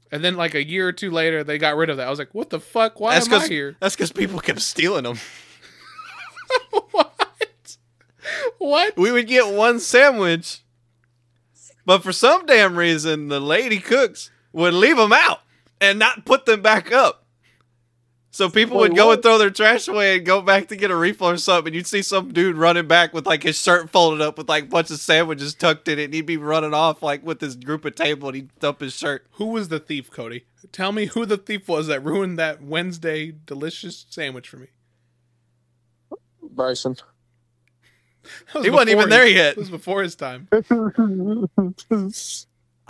and then like a year or two later, they got rid of that. I was like, what the fuck? Why That's am I 'cause- here? That's because people kept stealing them. [LAUGHS] what? What? We would get one sandwich, but for some damn reason, the lady cooks would leave them out and not put them back up. So people Wait, would go what? and throw their trash away and go back to get a refill or something. And you'd see some dude running back with like his shirt folded up with like a bunch of sandwiches tucked in it. And he'd be running off like with his group of table and he'd dump his shirt. Who was the thief, Cody? Tell me who the thief was that ruined that Wednesday delicious sandwich for me. Bryson. That was He wasn't before even there yet. It was before his time. [LAUGHS] I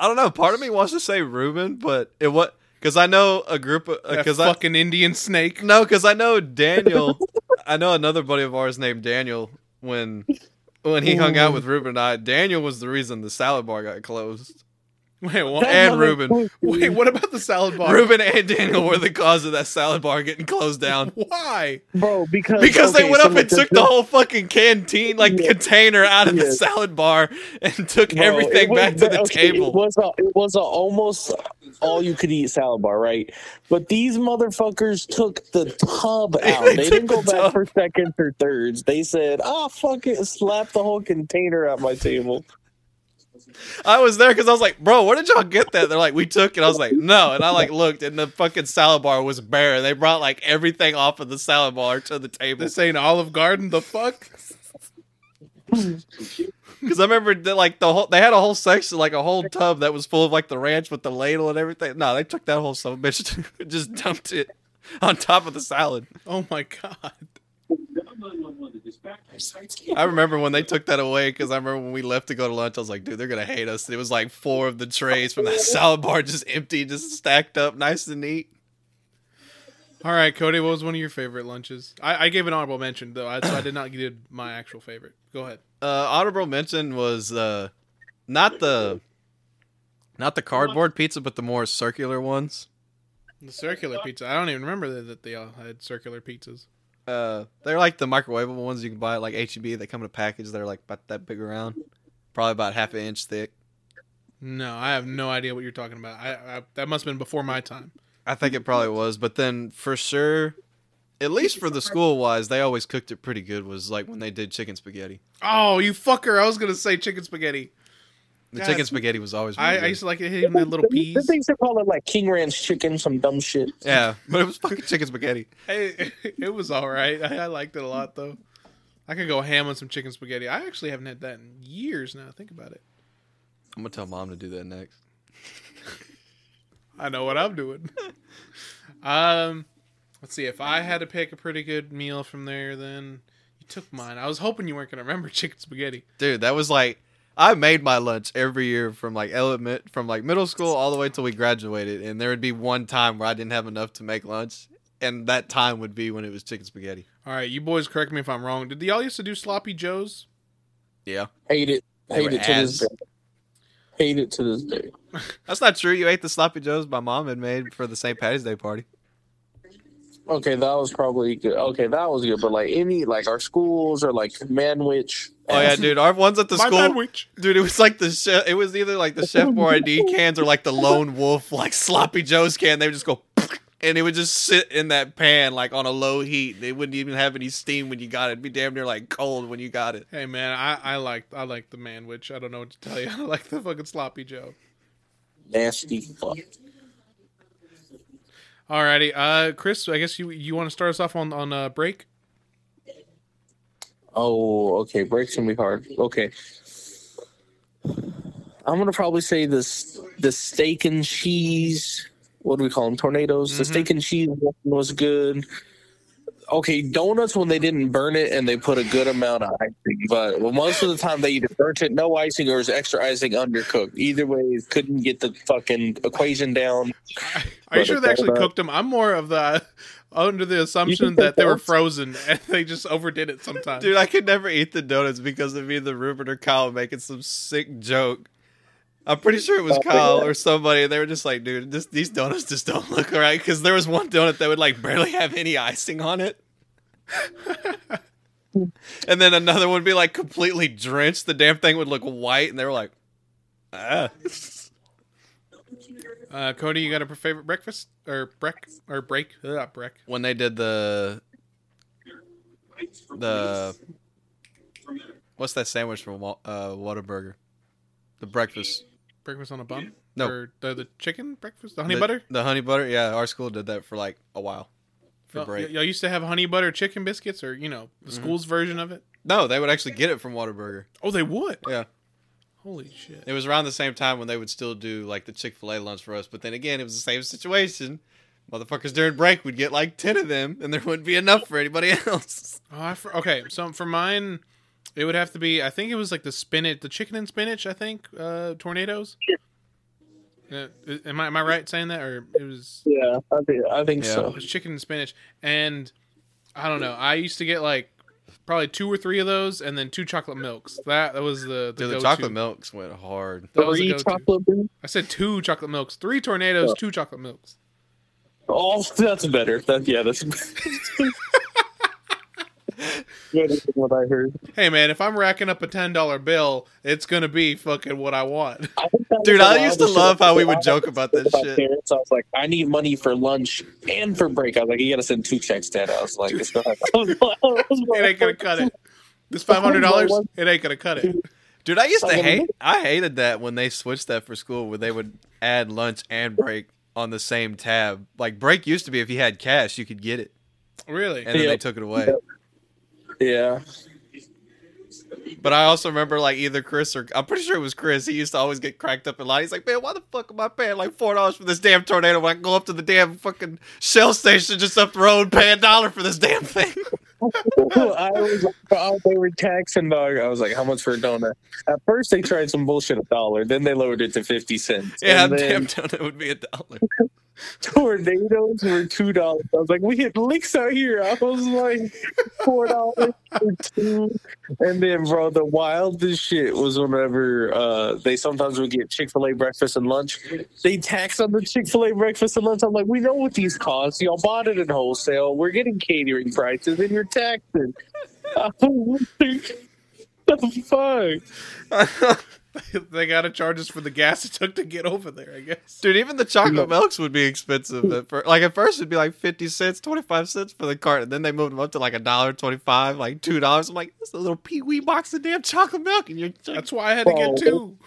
don't know. Part of me wants to say Ruben, but it what because I know a group of uh, That because I fucking Indian snake. No, because I know Daniel. I know another buddy of ours named Daniel. When when he hung out with Ruben and I, Daniel was the reason the salad bar got closed. Wait, what? And Ruben. Wait, what about the salad bar? Ruben and Daniel were the cause of that salad bar getting closed down [LAUGHS] Why? Bro, because because they went so up and took the whole fucking canteen, like Yeah. container, out of the salad bar and took Bro, everything was- back to the okay, table. It was a, it was a almost all you could eat salad bar, right? But these motherfuckers took the tub [LAUGHS] out. They They, didn't go the back tub. for seconds or thirds. They said, "Ah, fuck it," slap the whole container at my table. I was there because I was like, "Bro, where did y'all get that?" They're like, "We took it." I was like, "No," and I like looked, and the fucking salad bar was bare. They brought like everything off of the salad bar to the table. This ain't Olive Garden. The fuck? [LAUGHS] Because I remember that, like the whole they had a whole section, like a whole tub that was full of like the ranch with the ladle and everything. No, they took that whole son bitch, [LAUGHS] just dumped it on top of the salad. Oh my god. I remember when they took that away because I remember when we left to go to lunch, I was like, dude, they're gonna hate us. It was like four of the trays from that [LAUGHS] salad bar just empty, just stacked up, nice and neat. All right, Cody. What was one of your favorite lunches? I, I gave an honorable mention though, I, so I did not give my actual favorite. Go ahead. Uh, honorable mention was uh, not the not the cardboard pizza, but the more circular ones. The circular pizza. I don't even remember that they all had circular pizzas. Uh, they're like the microwavable ones you can buy at like HEB. They come in a package. They're like about that big around, probably about half an inch thick. No, I have no idea what you're talking about. I, I that must have been before my time. I think it probably was, but then for sure, at least for the school wise, they always cooked it pretty good. Was like when they did chicken spaghetti. Oh, you fucker! I was gonna say chicken spaghetti. The God. chicken spaghetti was always. Really I, I used to like it hitting the little The peas. things they call it like King Ranch chicken, some dumb shit. yeah, [LAUGHS] but it was fucking chicken spaghetti. Hey, [LAUGHS] it was all right. I, I liked it a lot though. I could go ham on some chicken spaghetti. I actually haven't had that in years now. Think about it. I'm gonna tell mom to do that next. I know what I'm doing. [LAUGHS] um, let's see. If I had to pick a pretty good meal from there, then you took mine. I was hoping you weren't gonna remember chicken spaghetti. Dude, that was like I made my lunch every year from like element from like middle school all the way till we graduated, and there would be one time where I didn't have enough to make lunch, and that time would be when it was chicken spaghetti. All right, you boys, correct me if I'm wrong. Did y'all used to do sloppy joes? Yeah, Hate it. They Hate were it to this day. Hate it to this day. [LAUGHS] that's not true. You ate the sloppy joes my mom had made for the St. Patty's Day party. Okay, that was probably good. Okay, that was good. But like any like our schools or like Manwich. Oh yeah, dude, our ones at the My school. bad. Dude, it was like the chef. It was either like the Chef Boyardee [LAUGHS] cans or like the Lone Wolf like sloppy joes can. They would just go, [LAUGHS] and it would just sit in that pan like on a low heat. They wouldn't even have any steam when you got it. It'd be damn near like cold when you got it. Hey man, I I like I like the Manwich. I don't know what to tell you. [LAUGHS] I like the fucking sloppy joe. Nasty fuck. Alrighty, uh, Chris, I guess you you want to start us off on on uh, break. Oh, okay. Breaks can be hard. Okay. I'm gonna probably say this the steak and cheese. What do we call them? Tornadoes. The Mhm. steak and cheese was good. Okay, donuts when they didn't burn it and they put a good amount of icing, but most of the time they either burnt it no icing or it was extra icing undercooked. Either way, couldn't get the fucking equation down. Are you sure they actually cooked them? I'm more of the under the assumption that they were frozen [LAUGHS] and they just overdid it sometimes. Dude, I could never eat the donuts because of either Rupert or Kyle making some sick joke. I'm pretty sure it was Oh, Kyle or somebody, and they were just like, dude, this, these donuts just don't look right. Because there was one donut that would like barely have any icing on it. [LAUGHS] and then another one would be like completely drenched. The damn thing would look white, and they were like, ah. Uh, Cody, you got a favorite breakfast or break or break? Uh, break. When they did the the what's that sandwich from uh, Whataburger? The breakfast. Breakfast on a bun? No. Or the, the chicken breakfast? The honey The- butter? The honey butter. Yeah, our school did that for like a while for break. Y'all used to have honey butter chicken biscuits or, you know, the Mm-hmm. school's version of it? No, they would actually get it from Whataburger. Oh, they would? Yeah. Holy shit. It was around the same time when they would still do like the Chick fil A lunch for us. But then again, it was the same situation. Motherfuckers during break would get like 10 of them and there wouldn't be enough for anybody else. Oh, I for, okay. So for mine, it would have to be, I think it was like the spinach, the chicken and spinach, I think, uh, tornadoes. Uh, am I am I right saying that, or it was Yeah, I think, I think Yeah. so. it was chicken and spinach? And I don't know. I used to get like probably two or three of those, and then two chocolate milks. That that was the the, Dude, the go-to. chocolate milks went hard. That was the Three go-to. chocolate milk? I said two chocolate milks, three tornadoes, oh. two chocolate milks. Oh, that's better. That, yeah, that's better [LAUGHS] than [LAUGHS] what I heard. Hey man, if I'm racking up a ten dollar bill, it's gonna be fucking what I want. I Dude, I used to love how we would joke about that shit. parents. I was like, I need money for lunch and for break. I was like, you gotta send two checks, Dad. I was like, it's gonna [LAUGHS] [LAUGHS] It ain't gonna cut it. This five hundred dollars, it ain't gonna cut it. Dude, I used to hate. I hated that when they switched that for school, where they would add lunch and break on the same tab. Like break used to be if you had cash, you could get it, Really? and then Yeah. they took it away. Yeah. But I also remember like either Chris or I'm pretty sure it was Chris. He used to always get cracked up in line. He's like, "Man, why the fuck am I paying like four dollars for this damn tornado when I can go up to the damn fucking shell station just up the road pay a dollar for this damn thing?" [LAUGHS] I was like, oh, they were taxing dog. I was like, how much for a donut? At first, they tried some bullshit a dollar. Then they lowered it to fifty cents. yeah, and damn donut would be a dollar. Tornadoes were two dollars. I was like, we hit licks out here. I was like, four dollars for two. And then, bro, the wildest shit was whenever uh, they sometimes would get Chick Fil A breakfast and lunch. They tax on the Chick Fil A breakfast and lunch. I'm like, we know what these cost. Y'all bought it in wholesale. We're getting catering prices, and you're taxing. [LAUGHS] The fuck? [LAUGHS] [LAUGHS] they gotta charge us for the gas it took to get over there. I guess. Dude, even the chocolate milks would be expensive. At fir- like at first, it'd be like fifty cents, twenty five cents for the carton. Then they moved them up to like a dollar twenty five, like two dollars. I'm like, this is a little pee wee box of damn chocolate milk, and you're That's why I had to get two.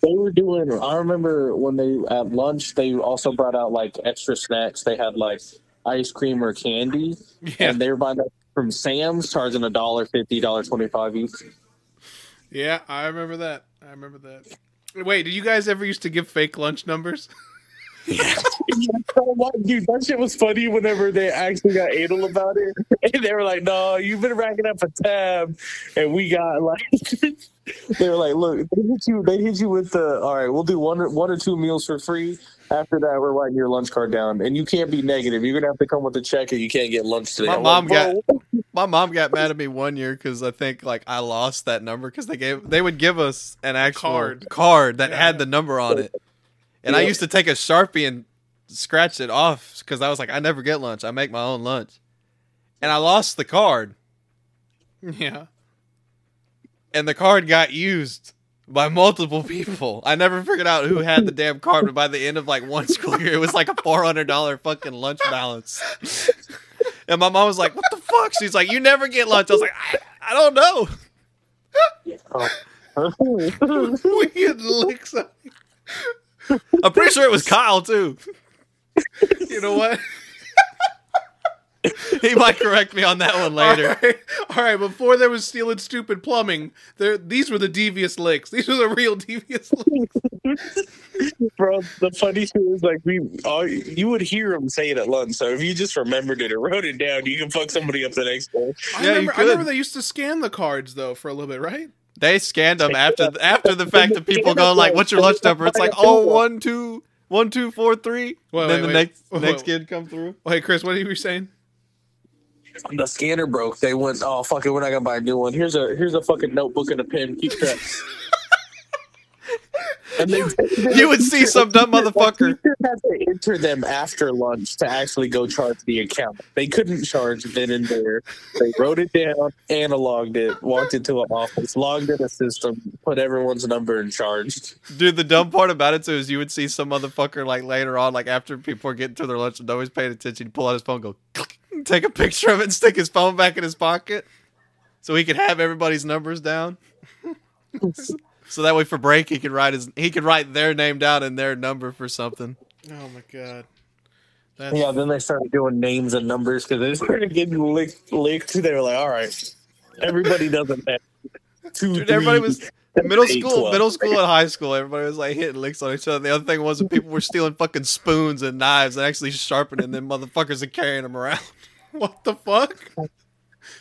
They were doing. I remember when they at lunch they also brought out like extra snacks. They had like ice cream or candy, Yeah, and they were buying that from Sam's, charging a dollar fifty, dollar twenty five each. yeah, I remember that. I remember that. Wait, did you guys ever used to give fake lunch numbers? [LAUGHS] Dude, that shit was funny whenever they actually got anal about it. And they were like, no, you've been racking up a tab. And we got like, [LAUGHS] they were like, look, they hit you, they hit you with the, all right, we'll do one one or two meals for free. After that, we're writing your lunch card down. And you can't be negative. You're going to have to come with a check or you can't get lunch today. My I'm mom like, bro, [LAUGHS] My mom got mad at me one year because I think like I lost that number because they gave they would give us an actual Card. card, that Yeah. had the number on it, and I used to take a sharpie and scratch it off because I was like, I never get lunch. I make my own lunch, and I lost the card, [LAUGHS] Yeah. and the card got used by multiple people. I never figured out who had the damn card, but by the end of like one school year, it was like a four hundred dollar fucking lunch balance. And my mom was like, "What the fuck?" She's like, "You never get lunch." I was like, "I, I don't know." Oh. [LAUGHS] we had licks. I'm pretty sure it was Kyle too. You know what? [LAUGHS] He might correct me on that one later. All right. All right. Before there was stealing stupid plumbing, there these were the devious licks. These were the real devious [LAUGHS] licks. Bro, the funny thing is, like, we all you would hear them say it at lunch. So if you just remembered it or wrote it down, you can fuck somebody up the next day. I Yeah, you remember, I remember they used to scan the cards though for a little bit, right? They scanned them after after the fact that people go like, "What's your lunch number?" It's like, "Oh, one two one two four three." Wait, then wait, the wait. next next wait. kid come through. Wait, Chris, what are you saying? The scanner broke. They went, oh fuck it, we're not gonna buy a new one. Here's a here's a fucking notebook and a pen. Keep that. [LAUGHS] And they, You would see some dumb motherfucker. The had to enter them after lunch to actually go charge the account. They couldn't charge then and there. They wrote it down, analoged it, walked into an office, logged in a system, put everyone's number and charged. Dude, the dumb part about it too is you would see some motherfucker like later on, like after people are getting to their lunch and nobody's paying attention, he'd pull out his phone, go click, take a picture of it, and stick his phone back in his pocket, so he could have everybody's numbers down. [LAUGHS] so that way, for break, he could write his he could write their name down and their number for something. Oh my god. That's Yeah, then they started doing names and numbers because they started getting licked. licked. They were like, all right, everybody doesn't have two, Dude, everybody three, was middle eight, school, 12. middle school and high school. Everybody was like hitting licks on each other. The other thing was that people were stealing fucking spoons and knives and actually sharpening them motherfuckers and carrying them around. [LAUGHS] what the fuck?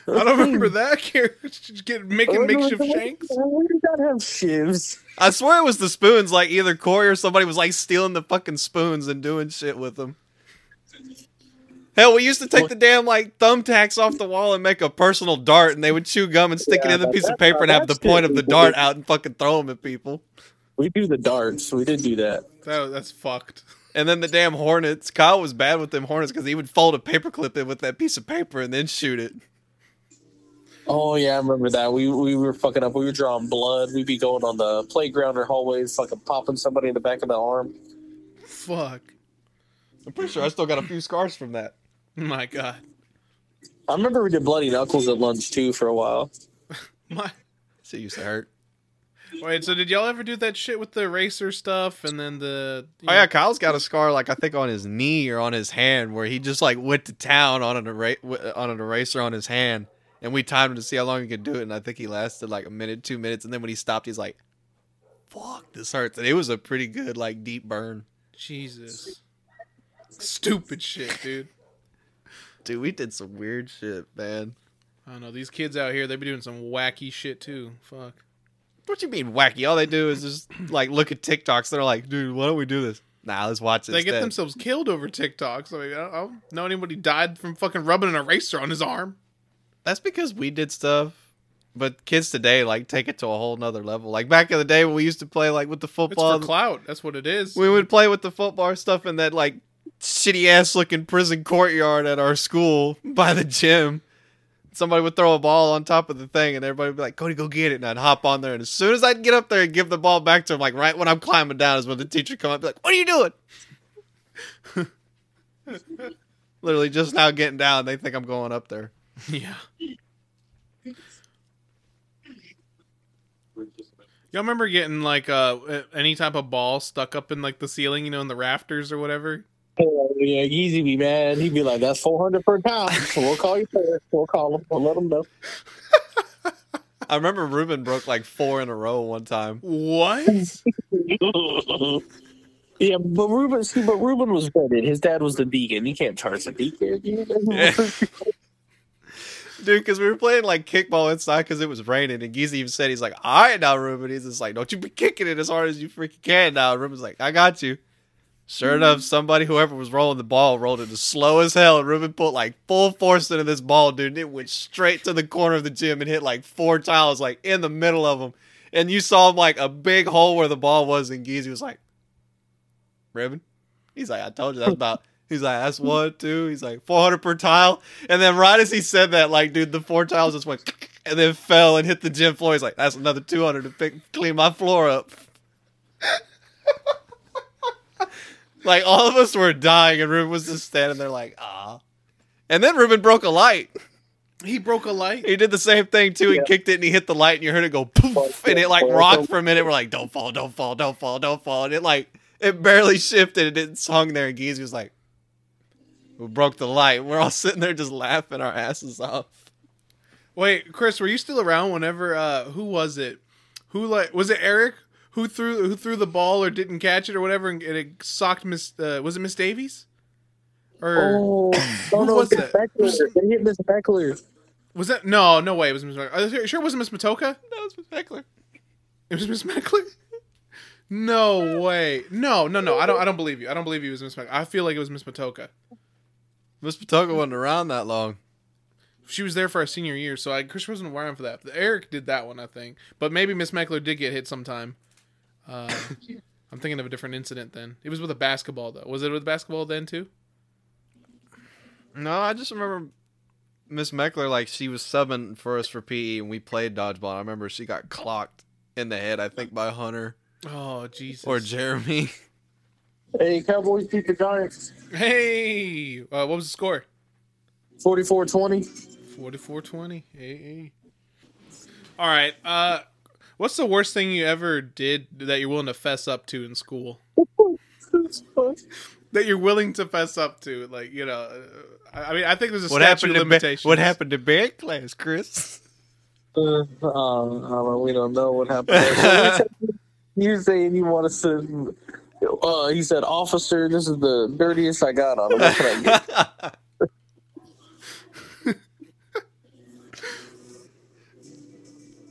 I don't remember that. [LAUGHS] Just Get making oh, makeshift shanks. We did not have shivs. I swear it was the spoons. Like either Corey or somebody was like stealing the fucking spoons and doing shit with them. Hell, we used to take the damn like thumbtacks off the wall and make a personal dart, and they would chew gum and stick it in the piece of paper and have the point of the dart out and fucking throw them at people. We do the darts. We did do that. That, that's fucked. And then the damn hornets. Kyle was bad with them hornets because he would fold a paperclip in with that piece of paper and then shoot it. Oh yeah, I remember that. We we were fucking up. We were drawing blood. We'd be going on the playground or hallways, fucking popping somebody in the back of the arm. Fuck. I'm pretty sure I still got a few scars from that. My god. I remember we did bloody knuckles at lunch too for a while. [LAUGHS] My. Shit used to hurt. Wait, so did y'all ever do that shit with the eraser stuff and then the? Oh know- yeah, Kyle's got a scar like I think on his knee or on his hand where he just like went to town on an era- on an eraser on his hand, and we timed him to see how long he could do it, and I think he lasted like a minute, two minutes, and then when he stopped, he's like, "Fuck, this hurts," and it was a pretty good like deep burn. Jesus. Stupid shit, dude. Dude, we did some weird shit, man. I don't know. These kids out here, they be doing some wacky shit too. Fuck. What you mean wacky? All they do is just like look at TikToks. They're like, "Dude, why don't we do this?" Nah, let's watch it. They get themselves killed over TikToks. I mean, I don't, I don't know anybody died from fucking rubbing an eraser on his arm. That's because we did stuff. But kids today like take it to a whole nother level. Like back in the day when we used to play like with the It's football, for clout. That's what it is. we would play with the football stuff in that like shitty ass looking prison courtyard at our school by the gym. Somebody would throw a ball on top of the thing, and everybody would be like, "Cody, go get it!" And I'd hop on there, and as soon as I'd get up there and give the ball back to him, like right when I'm climbing down, is when the teacher come up, and be like, "What are you doing?" [LAUGHS] Literally just now getting down, they think I'm going up there. yeah. Y'all remember getting like uh any type of ball stuck up in like the ceiling, you know, in the rafters or whatever? Oh, yeah, Geezy be mad. He'd be like, "That's four hundred per pound." So we'll call you first. We'll call him. We'll let him know. [LAUGHS] I remember Ruben broke like four in a row one time. What? [LAUGHS] yeah, but Ruben, see, but Ruben was vetted. His dad was the deacon. He can't charge the deacon. Yeah. [LAUGHS] Dude, because we were playing like kickball inside because it was raining, and Geezy even said he's like, "All right, now, Ruben." He's just like, "Don't you be kicking it as hard as you freaking can." Now, Ruben's like, "I got you." Sure enough, somebody, whoever was rolling the ball, rolled it as slow as hell, and Ruben put like full force into this ball, dude. And it went straight to the corner of the gym and hit like four tiles, like in the middle of them. And you saw like a big hole where the ball was, and Geezy was like, "Ruben," he's like, "I told you that's about." [LAUGHS] He's like, that's one, two. He's like, 400 per tile. And then right as he said that, like, dude, the four tiles just went [LAUGHS] and then fell and hit the gym floor. He's like, that's another 200 to pick, clean my floor up. Like, all of us were dying, and Ruben was just standing there, like, ah. And then Ruben broke a light. He broke a light. He did the same thing, too. He Yeah. kicked it and he hit the light, and you heard it go poof. And it, like, rocked for a minute. We're like, don't fall, don't fall, don't fall, don't fall. And it, like, it barely shifted and it hung there. And Geezy was like, we broke the light. We're all sitting there just laughing our asses off. Wait, Chris, were you still around whenever uh who was it? Who like was it Eric who threw who threw the ball or didn't catch it or whatever and it socked Miss uh, was it Miss Davies? Or Oh, [COUGHS] Who no, no, was Miss that? Beckler. They hit Miss Beckler. was that no, no way, it was Miss Are you sure it wasn't Miss Matoka? That was Miss Beckler. It was Miss Meckler? No way. No, no, no. I don't I don't believe you. I don't believe you it was Miss Meckler. I feel like it was Miss Matoka. Miss Patoka wasn't around that long. She was there for our senior year, so I Chris wasn't around for that. Eric did that one, I think, but maybe Miss Meckler did get hit sometime. Uh, I'm thinking of a different incident. Then it was with a basketball, though. Was it with basketball then too? No, I just remember Miss Meckler like she was subbing for us for PE and we played dodgeball. I remember she got clocked in the head, I think by Hunter Oh Jesus! or Jeremy. Hey, Cowboys beat the Giants hey, uh, what was the score? 44-20. 44-20. Hey, hey. All right. Uh, what's the worst thing you ever did that you're willing to fess up to in school? [LAUGHS] That you're willing to fess up to, like you know. uh, I I mean, I think there's a What statute happened of to ba- what happened to band class, Chris? Uh, uh, we don't know what happened. you saying you want us to? Uh, he said, "Officer, this is the dirtiest I got on him. [LAUGHS] What can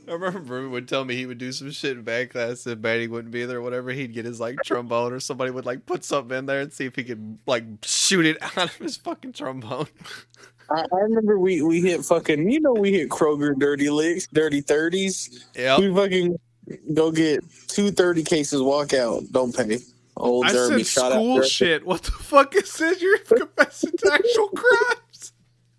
I remember Ruben would tell me he would do some shit in band class and Manny wouldn't be there or whatever. He'd get his like trombone or somebody would like put something in there and see if he could like shoot it [LAUGHS] out of his fucking trombone. I, I remember we we hit fucking. You know, we hit Kroger dirty licks, dirty thirties. Yeah. We fucking go get two 30 cases, walk out, don't pay. Old I Jeremy said shot school shit. What the fuck is this? You're confessing [LAUGHS] to actual crimes.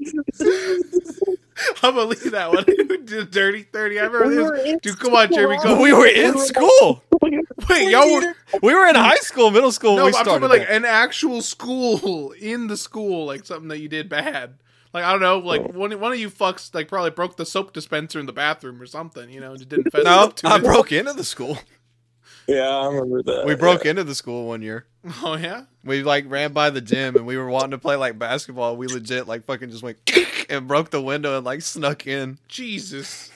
[LAUGHS] I'm gonna leave that one. [LAUGHS] Did dirty thirty. I remember this. Dude, come on, Jeremy. Go. we were in school. Wait, y'all were. We were in high school, middle school. No, when we I'm talking about like an actual school [LAUGHS] in the school, like something that you did bad. Like I don't know, like one one of you fucks like probably broke the soap dispenser in the bathroom or something. You know, and just didn't fess no, up to I it. broke into the school. Yeah, I remember that. We broke into the school one year. [LAUGHS] Oh yeah. We like ran by the gym and we were wanting to play like basketball. We legit like fucking just went [LAUGHS] and broke the window and like snuck in. Jesus.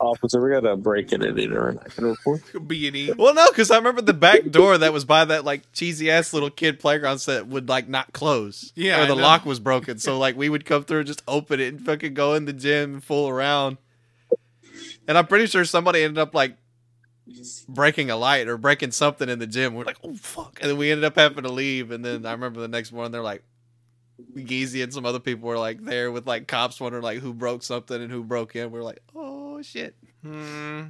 Officer, we got a break in it either. I can report. B and E. Well, no, because I remember the back door that was by that like cheesy ass little kid playground set would like not close. Yeah, or the lock was broken. So like we would come through, and just open it, and fucking go in the gym and fool around. And I'm pretty sure somebody ended up like breaking a light or breaking something in the gym. We're like, oh fuck, and then we ended up having to leave. And then I remember the next morning they're like. Geezy and some other people were like there with like cops wondering like who broke something and who broke in. We are like, oh shit. Hmm.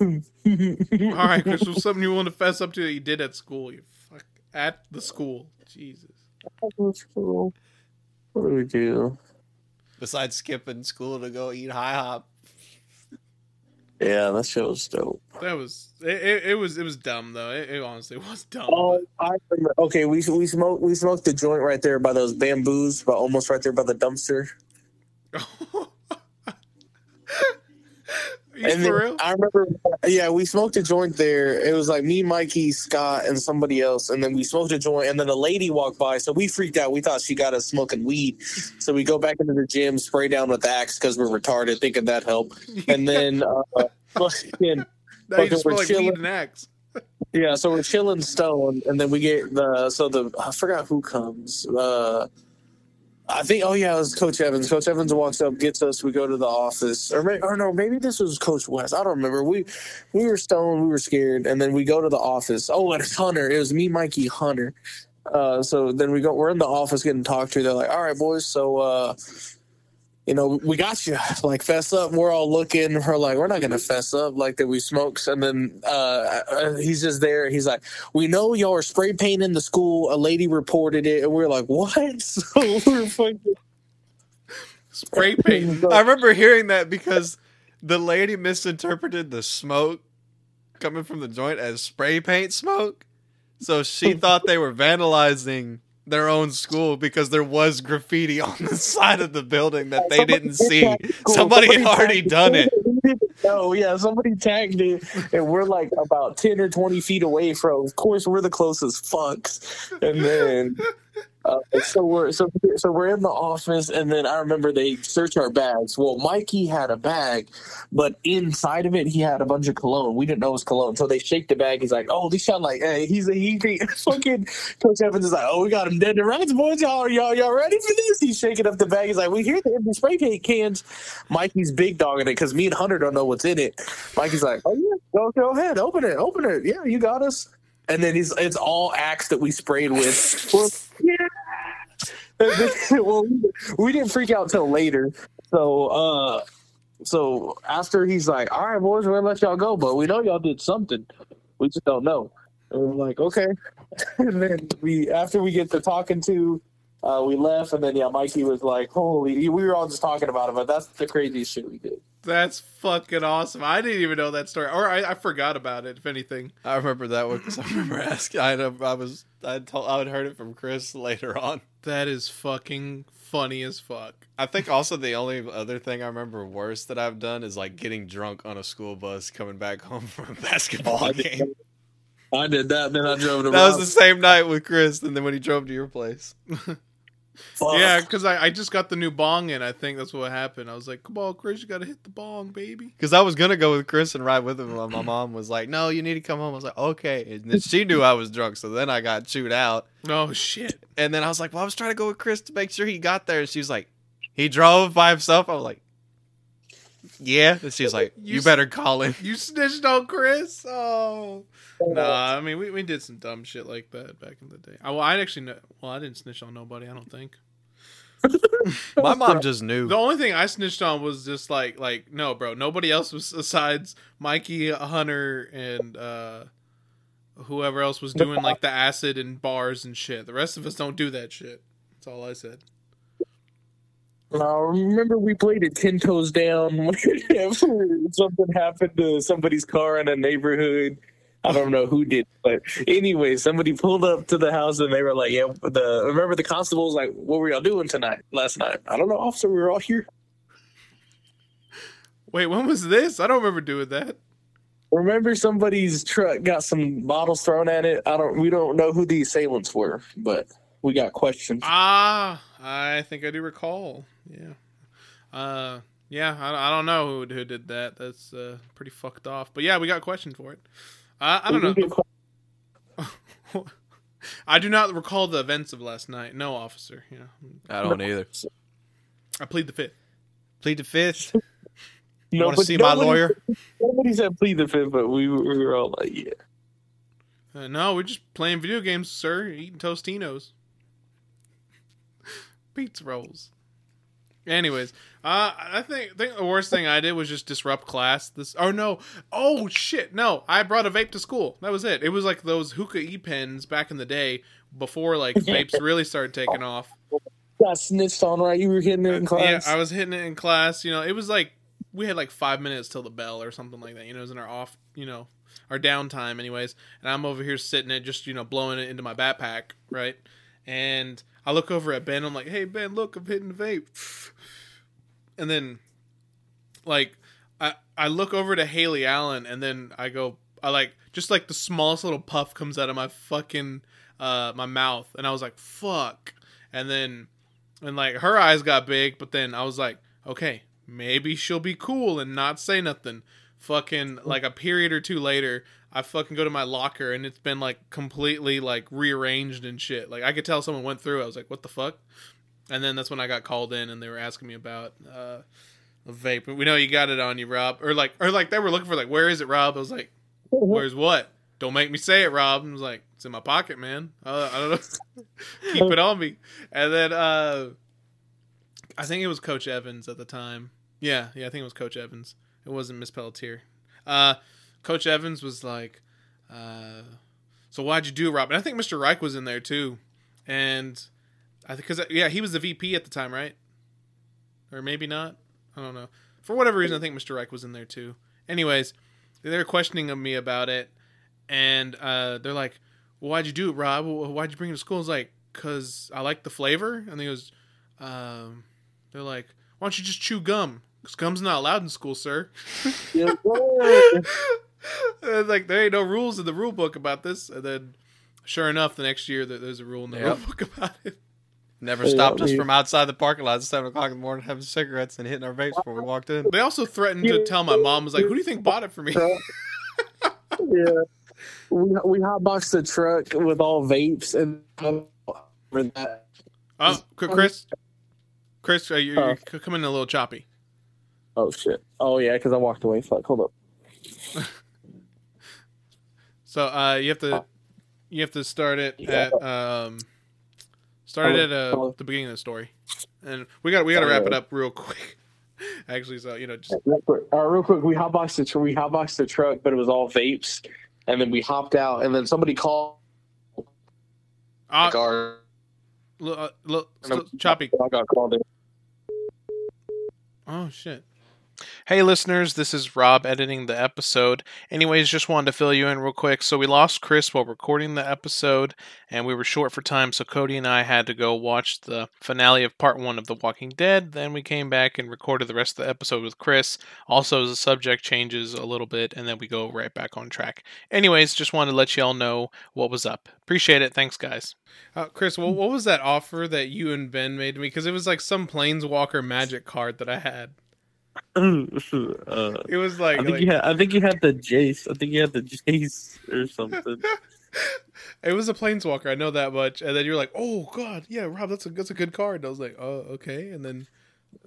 [LAUGHS] All right, Chris. What's something you want to fess up to that you did at school? You fuck at the school. Jesus. At the school, what do we do? Besides skipping school to go eat IHOP. Yeah, that show was dope. That was it. It, it was it was dumb though. It, it honestly [LAUGHS] was dumb. Oh, I remember. Okay, we we smoked we smoked the joint right there by those bamboos, but almost right there by the dumpster. [LAUGHS] [LAUGHS] And for real? I remember, yeah, we smoked a joint there. It was like me, Mikey, Scott, and somebody else. And then we smoked a joint, and then a lady walked by. So we freaked out. We thought she got us smoking weed. [LAUGHS] So we go back into the gym, spray down with Axe because we're retarded, thinking that helped. And then, uh, [LAUGHS] fucking- now you fucking just we're like chilling. weed and axe. yeah, so we're chilling stone, and then we get the so the I forgot who comes. Uh, I think oh yeah, it was Coach Evans. Coach Evans walks up, gets us. We go to the office, or, or no, maybe this was Coach West. I don't remember. We we were stoned, we were scared, and then we go to the office. Oh, and it's Hunter. It was me, Mikey, Hunter. Uh, so then we go. We're in the office getting talked to. They're like, "All right, boys. So, uh, you know, we got you. [LAUGHS] Like, fess up." We're all looking. We're like, "We're not gonna fess up." Like that we smokes. And then uh, uh, he's just there. He's like, "We know y'all are spray painting the school. A lady reported it." And we're like, "What?" [LAUGHS] So we're fucking. Spray [LAUGHS] paint. I remember hearing that because the lady misinterpreted the smoke coming from the joint as spray paint smoke. So she thought they were vandalizing their own school because there was graffiti on the [LAUGHS] side of the building that they didn't see. Somebody had already done it. Oh [LAUGHS] yeah, somebody tagged it, and we're like about ten or twenty feet away from. Of course, we're the closest fucks, and then. Uh, so we're so so we're in the office, and then I remember they search our bags. Well, Mikey had a bag, but inside of it he had a bunch of cologne. We didn't know it was cologne, so they shake the bag. He's like, "Oh, these sound like hey." He's a he, he [LAUGHS] fucking Coach Evans is like, "Oh, we got him dead to rights, boys. Y'all, y'all, y'all ready for this?" He's shaking up the bag. He's like, "We hear the empty spray paint cans." Mikey's big dogging it because me and Hunter don't know what's in it. Mikey's like, "Oh yeah, go go ahead, open it, open it. Yeah, you got us." And then he's it's all axe that we sprayed with. We're- yeah. [LAUGHS] well, we didn't freak out till later. So, uh, so after he's like, "All right, boys, we're gonna let y'all go, but we know y'all did something. We just don't know." And we're like, "Okay." [LAUGHS] and then we, after we get to talking to, uh, we left, and then yeah, Mikey was like, "Holy!" We were all just talking about it, but that's the craziest shit we did. That's fucking awesome. I didn't even know that story, or I, I forgot about it. If anything, I remember that one because I remember [LAUGHS] asking. I, know- I was I told I had heard it from Chris later on. that is fucking funny as fuck. I think also the only other thing I remember worse that I've done is like getting drunk on a school bus coming back home from a [LAUGHS] basketball I did game. I did that, then I drove to That was the same night with Chris, and then when he drove to your place. [LAUGHS] Fuck. Yeah, because I, I just got the new bong in. I think that's what happened. I was like, "Come on, Chris, you gotta hit the bong, baby." Because I was gonna go with Chris and ride with him, but my mom was like, "No, you need to come home." I was like, "Okay," and then she knew I was drunk, so then I got chewed out. Oh shit! And then I was like, "Well, I was trying to go with Chris to make sure he got there," and she was like, "He drove by himself." I was like, "Yeah," and she was like, You "You, better call him." [LAUGHS] You snitched on Chris. Oh no! I mean, we, we did some dumb shit like that back in the day. I, well, I actually know. Well, I didn't snitch on nobody. I don't think. [LAUGHS] My mom just knew. The only thing I snitched on was just like like no, bro. Nobody else was besides Mikey, Hunter, and uh whoever else was doing like the acid and bars and shit. The rest of us don't do that shit. That's all I said. Uh, remember we played it ten toes down [LAUGHS] something happened to somebody's car in a neighborhood. I don't know who did, but anyway, somebody pulled up to the house and they were like, "Yeah, the remember the constable was like, what were y'all doing tonight, last night? I don't know, officer. We were all here. Wait, when was this? I don't remember doing that. Remember somebody's truck got some bottles thrown at it. I don't. We don't know who the assailants were, but we got questions. Ah, I think I do recall. Yeah. Uh yeah, I, I don't know who who did that. That's uh pretty fucked off. But yeah, we got a question for it. Uh, I don't know. [LAUGHS] I do not recall the events of last night. No, officer. Yeah, I don't either. I plead the fifth. Plead the fifth. [LAUGHS] No, Want to but see my lawyer? Nobody said plead the fifth, but we were, we were all like, yeah. Uh, no, we're just playing video games, sir. Eating Totinos, [LAUGHS] pizza rolls. Anyways, uh, I think think the worst thing I did was just disrupt class. This oh no, oh shit, no! I brought a vape to school. That was it. It was like those hookah e pens back in the day before like [LAUGHS] vapes really started taking off. Got snitched on, right? You were hitting it in class. Yeah, I was hitting it in class. You know, it was like we had like five minutes till the bell or something like that. You know, it was in our off, you know, our downtime, anyways. And I'm over here sitting it, just you know, blowing it into my backpack, right? And I look over at Ben. I'm like, "Hey Ben, look, I'm hitting the vape." And then, like, I I look over to Haley Allen, and then I go, I like just like the smallest little puff comes out of my fucking uh my mouth, and I was like, "Fuck!" And then and like her eyes got big, but then I was like, okay, maybe she'll be cool and not say nothing. Fucking like a period or two later, I fucking go to my locker and it's been like completely like rearranged and shit. Like I could tell someone went through. I was like, what the fuck? And then that's when I got called in and they were asking me about uh a vape. We know you got it on you, Rob. Or like or like they were looking for like, where is it, Rob? I was like, where's what? Don't make me say it, Rob. I was like, it's in my pocket, man. Uh, I don't know. [LAUGHS] Keep it on me. And then uh I think it was Coach Evans at the time. Yeah, yeah, I think it was Coach Evans. It wasn't Miss Pelletier. Uh Coach Evans was like, uh so why'd you do it, Rob? And I think Mr. Reich was in there too. And I think because yeah, he was the VP at the time, right? Or maybe not. I don't know. For whatever reason, I think Mr. Reich was in there too. Anyways, they're questioning me about it, and uh, they're like, well, "Why'd you do it, Rob? Why'd you bring it to school?" I was like, "Cause I like the flavor." And he goes, um, "They're like, why don't you just chew gum? Cause gum's not allowed in school, sir." [LAUGHS] And, [LAUGHS] [LAUGHS] like there ain't no rules in the rule book about this. And then, sure enough, the next year there's a rule in the Yep. rule [LAUGHS] book about it. Never Yeah, stopped us we- from outside the parking lot at seven o'clock in the morning having cigarettes and hitting our vapes before we walked in. They also threatened to tell my mom was like, "Who do you think bought it for me?" yeah. We we hotboxed the truck with all vapes and over that. Oh, Chris, Chris, uh, you're, Uh. you're coming in a little choppy. Oh shit. Oh yeah, because I walked away. Fuck. Hold up. [LAUGHS] So uh, you have to you have to start it at um, Started Oh, at uh, oh. the beginning of the story, and we got we got to wrap it up real quick. [LAUGHS] Actually, so you know, just Real quick, uh, real quick, we hotboxed the tr- we hotboxed the truck, but it was all vapes, and then we hopped out, and then somebody called uh, our look, uh, look, still, choppy. I got called in. Oh shit. Hey listeners, this is Rob editing the episode. Anyways, just wanted to fill you in real quick. So we lost Chris while recording the episode and we were short for time, so Cody and I had to go watch the finale of part 1 of The Walking Dead. Then we came back and recorded the rest of the episode with Chris. Also, the subject changes a little bit and then we go right back on track. Anyways, just wanted to let y'all know what was up. Appreciate it. Thanks guys. Uh, Chris, what, what was that offer that you and Ben made to me? Because it was like some Planeswalker magic card that I had. [LAUGHS] uh, It was like, I think like- you had. I think you had the Jace. I think you had the Jace or something. [LAUGHS] it was a planeswalker. I know that much. And then you're like, "Oh God, yeah, Rob, that's a that's a good card." And I was like, "Oh, okay." And then,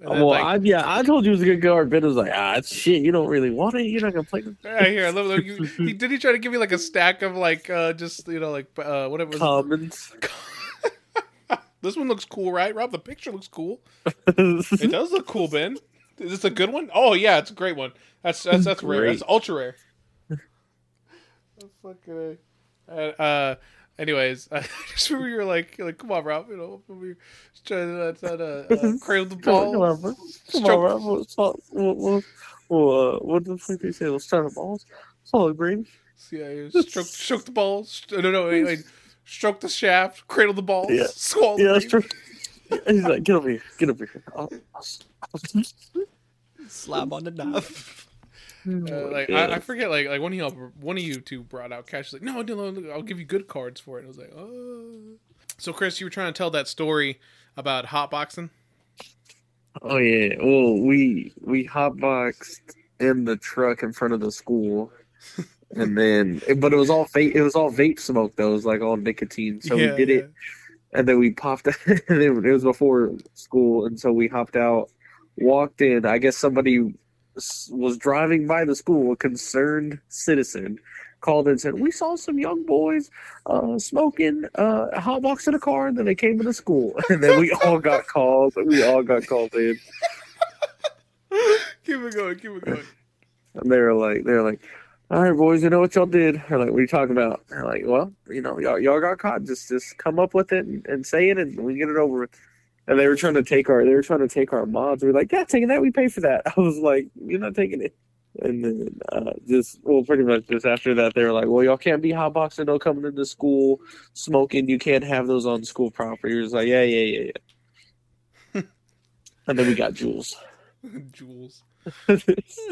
and well, like, I, yeah, I told you it was a good card. Ben was like, ah, shit. You don't really want it. You're not gonna play. With yeah, [LAUGHS] here, I love, love you, he, did he try to give you like a stack of like uh just you know like uh whatever it was. commons. this one looks cool, right, Rob? The picture looks cool. It does look cool, Ben. Is this a good one? Oh yeah, it's a great one. That's that's that's rare. That's ultra rare. [LAUGHS] That's fucking. Uh, uh, anyways, [LAUGHS] I just remember you were like, you're like, come on, Rob, you know, we were trying to, uh, trying to uh, [LAUGHS] cradle the Come on, come ball. on, bro. Come Stroke- on, bro. We'll, start- we'll, we'll, we'll, uh, what the fuck they say? Let's start the balls. Solid green. Yeah, yeah, stroke, stroke the ball. No, no, wait, wait. Stroke the shaft, cradle the ball, Yeah. swallow Yeah, the that's true. He's like, get over here. Get over here. I'll- I'll- Slap on the knife. Uh, like I, I forget, like like one of y'all, one of you two brought out cash. Like, no, no, no, I'll give you good cards for it. I was like, oh. So, Chris, you were trying to tell that story about hotboxing. Oh yeah. Well, we we hotboxed in the truck in front of the school, [LAUGHS] and then but it was all vape. It was all vape smoke though. It was like all nicotine. So Yeah, we did it, and then we popped. [LAUGHS] and it was before school, and so we hopped out, walked in. I guess somebody was driving by the school. A concerned citizen called and said, "We saw some young boys uh, smoking, uh, hotbox in a car, and then they came to the school." [LAUGHS] And then we all got called. We all got called in, keep it going, keep it going. and they were like, "They were like." All right, boys, you know what y'all did? They're like, what are you talking about? They're like, well, you know, y'all, y'all got caught. Just, just come up with it and, and say it, and we get it over with. And they were trying to take our, they were trying to take our mods. We were like, yeah, taking that, we pay for that. [LAUGHS] I was like, you're not taking it. And then uh, just, well, pretty much just after that, they were like, well, y'all can't be hotboxing, no coming into school, smoking. You can't have those on school property. It was like, yeah, yeah, yeah, yeah. [LAUGHS] and then we got Juuls. [LAUGHS] Juuls,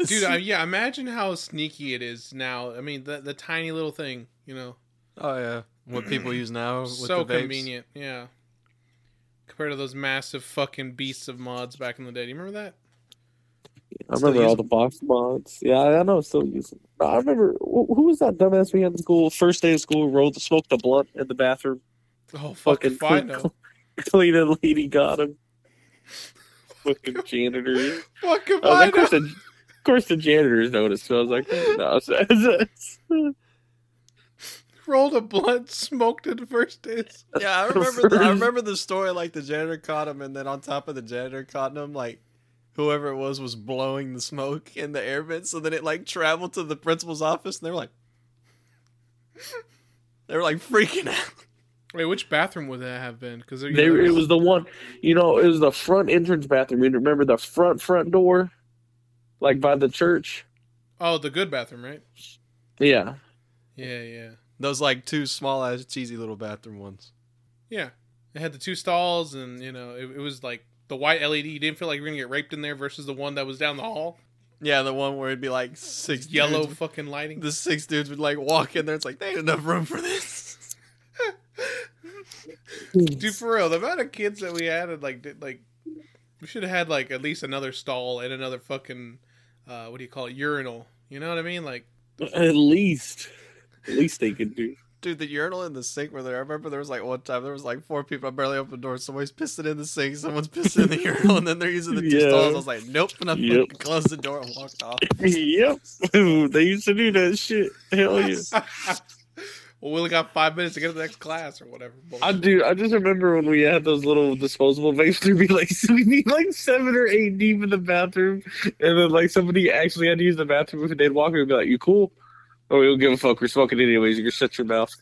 dude, I, yeah. Imagine how sneaky it is now. I mean, the the tiny little thing, you know, Oh yeah, what people use now with so the vapes. convenient. Yeah, compared to those massive fucking beasts of mods back in the day. Do you remember that? I Still remember all use the box mods. Yeah, I know. Still using. I remember who who was that dumbass we had in school? First day of school, rolled smoked a blunt in the bathroom. Oh, fucking Fucking fine. clean, cleaning lady got him. Fucking [LAUGHS] janitor. Fucking like, of course, the, of course the janitors noticed. So I was like, no. [LAUGHS] it's- Rolled a blunt, smoked it first days. Yeah, I [LAUGHS] remember. The, I remember the story. Like the janitor caught him, and then on top of the janitor caught him, like whoever it was was blowing the smoke in the air vent. So then it like traveled to the principal's office, and they were like, they were like freaking out. Wait, which bathroom would that have been? Because they, it was the one, you know, it was the front entrance bathroom. You remember the front front door, like by the church. Oh, the good bathroom, right? Yeah, Yeah, yeah, Those like two small ass cheesy little bathroom ones. yeah. It had the two stalls, and you know, it, it was like the white LED. You didn't feel like you were gonna get raped in there versus the one that was down the hall. Yeah, the one where it'd be like six Yellow dudes- fucking lighting. the six dudes would like walk in there. It's like they ain't enough room for this. Dude, for real, the amount of kids that we had, and like, did, like, we should have had like at least another stall and another fucking, uh, what do you call it, urinal? You know what I mean? Like, at least, at least they could do. Dude, the urinal in the sink were there. I remember there was like one time there was like four people. I barely opened the door. Somebody's pissing in the sink. Someone's pissing in the [LAUGHS] urinal, and then they're using the two Yeah. stalls. I was like, nope. And I Yep. closed the door and walked off. [LAUGHS] yep, they used to do that shit. Hell yeah. [LAUGHS] well, we only got five minutes to get to the next class or whatever. I do. I just remember when we had those little disposable vapes. There'd be like so we need like seven or eight deep in the bathroom, and then like somebody actually had to use the bathroom, and they'd walk in and be like, "You cool?" Oh, we don't give a fuck. We're smoking anyways. You can shut your mouth. [LAUGHS]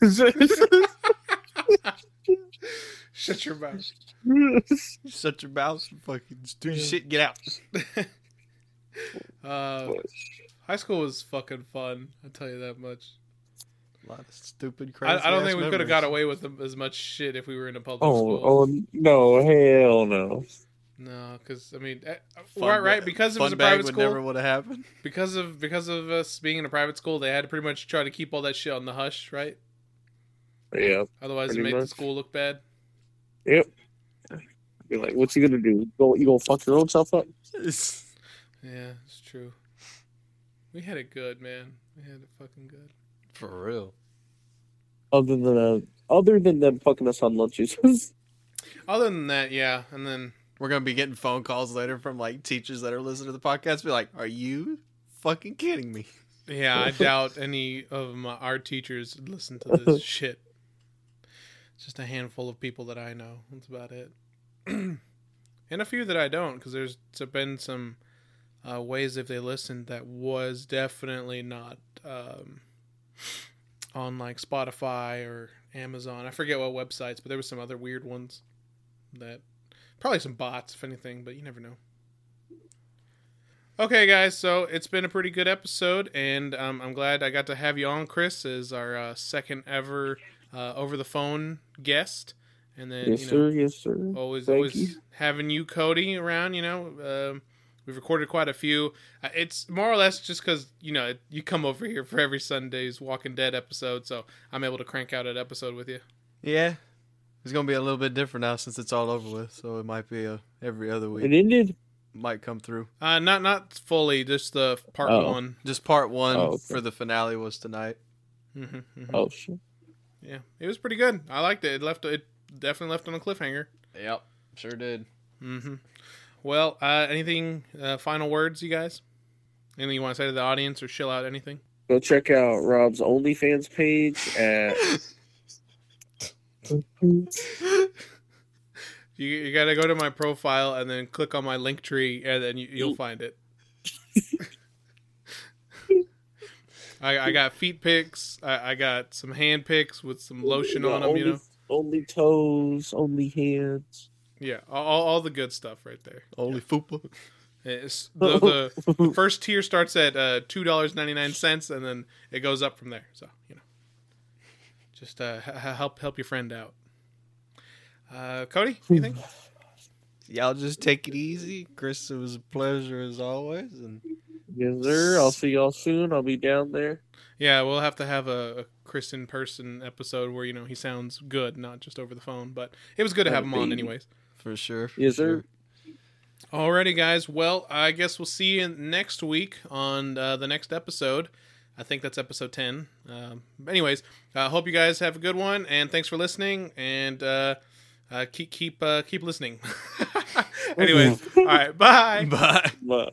Shut your mouth. Shut your mouth. and Fucking just do your shit. Get out. [LAUGHS] Uh, high school was fucking fun. I tell you that much. A lot of stupid, crazy. I, I don't think we could have got away with as much shit if we were in a public oh, school. oh no, hell no. No, because I mean, eh, Fun right, right. because it fun was a bag private would school. never would have happened. [LAUGHS] because of because of us being in a private school, they had to pretty much try to keep all that shit on the hush, right? Yeah. Otherwise, it Pretty made the school look bad. Yep. Be like, what's he gonna do? Go, you gonna fuck your own self up? [LAUGHS] Yeah, it's true. We had it good, man. We had it fucking good. For real. Other than uh, other than them fucking us on lunches. [LAUGHS] Other than that, yeah, and then We're gonna be getting phone calls later from like teachers that are listening to the podcast. Be like, "Are you fucking kidding me?" yeah, I [LAUGHS] doubt any of my, our teachers listen to this [LAUGHS] shit. Just a handful of people that I know. That's about it, [CLEARS THROAT] and a few that I don't, because there's been some uh, ways if they listened that was definitely not um, on like Spotify or Amazon. I forget what websites, but there was some other weird ones that probably some bots, if anything, but you never know. Okay, guys, so it's been a pretty good episode, and um, I'm glad I got to have you on, Chris, as our uh, second ever uh, over the phone guest, and then yes, you know, sir. Yes, sir. always Thank always you. having you cody around you know um, we've recorded quite a few Uh, it's more or less just because you know you come over here for every sunday's walking dead episode so i'm able to crank out an episode with you Yeah, it's gonna be a little bit different now since it's all over with. So it might be a every other week. It ended. might come through. uh not not fully just the part Oh. one Just part one Oh, okay. for the finale was tonight. hmm Oh shit. yeah it was pretty good i liked it it left it definitely left on a cliffhanger Yep, sure did. hmm well uh anything uh final words you guys anything you want to say to the audience or chill out anything Go check out Rob's OnlyFans page at. [LAUGHS] [LAUGHS] You, you gotta go to my profile and then click on my link tree and then you, you'll find it. [LAUGHS] I, I got feet pics. I, I got some hand pics with some lotion on them. only, You know, only toes, only hands. yeah, all, all all the good stuff right there. Only fupa. The, the the [LAUGHS] first tier starts at uh, two dollars ninety nine cents and then it goes up from there. So you know, just uh, h- h- help help your friend out. Uh, Cody, anything? [LAUGHS] Y'all just take it easy. Chris, it was a pleasure as always. And Yes, sir. I'll see y'all soon. I'll be down there. Yeah, we'll have to have a, a Chris in person episode where you know he sounds good, not just over the phone. But it was good to have him on, anyways. for sure. for Yes, sir. sure. Alrighty, guys. Well, I guess we'll see you next week on uh, the next episode. I think that's episode ten. Um, anyways, I hope you guys have a good one, and thanks for listening. And uh, uh, keep keep uh, keep listening. [LAUGHS] anyways, [LAUGHS] all right, bye. Bye. Bye.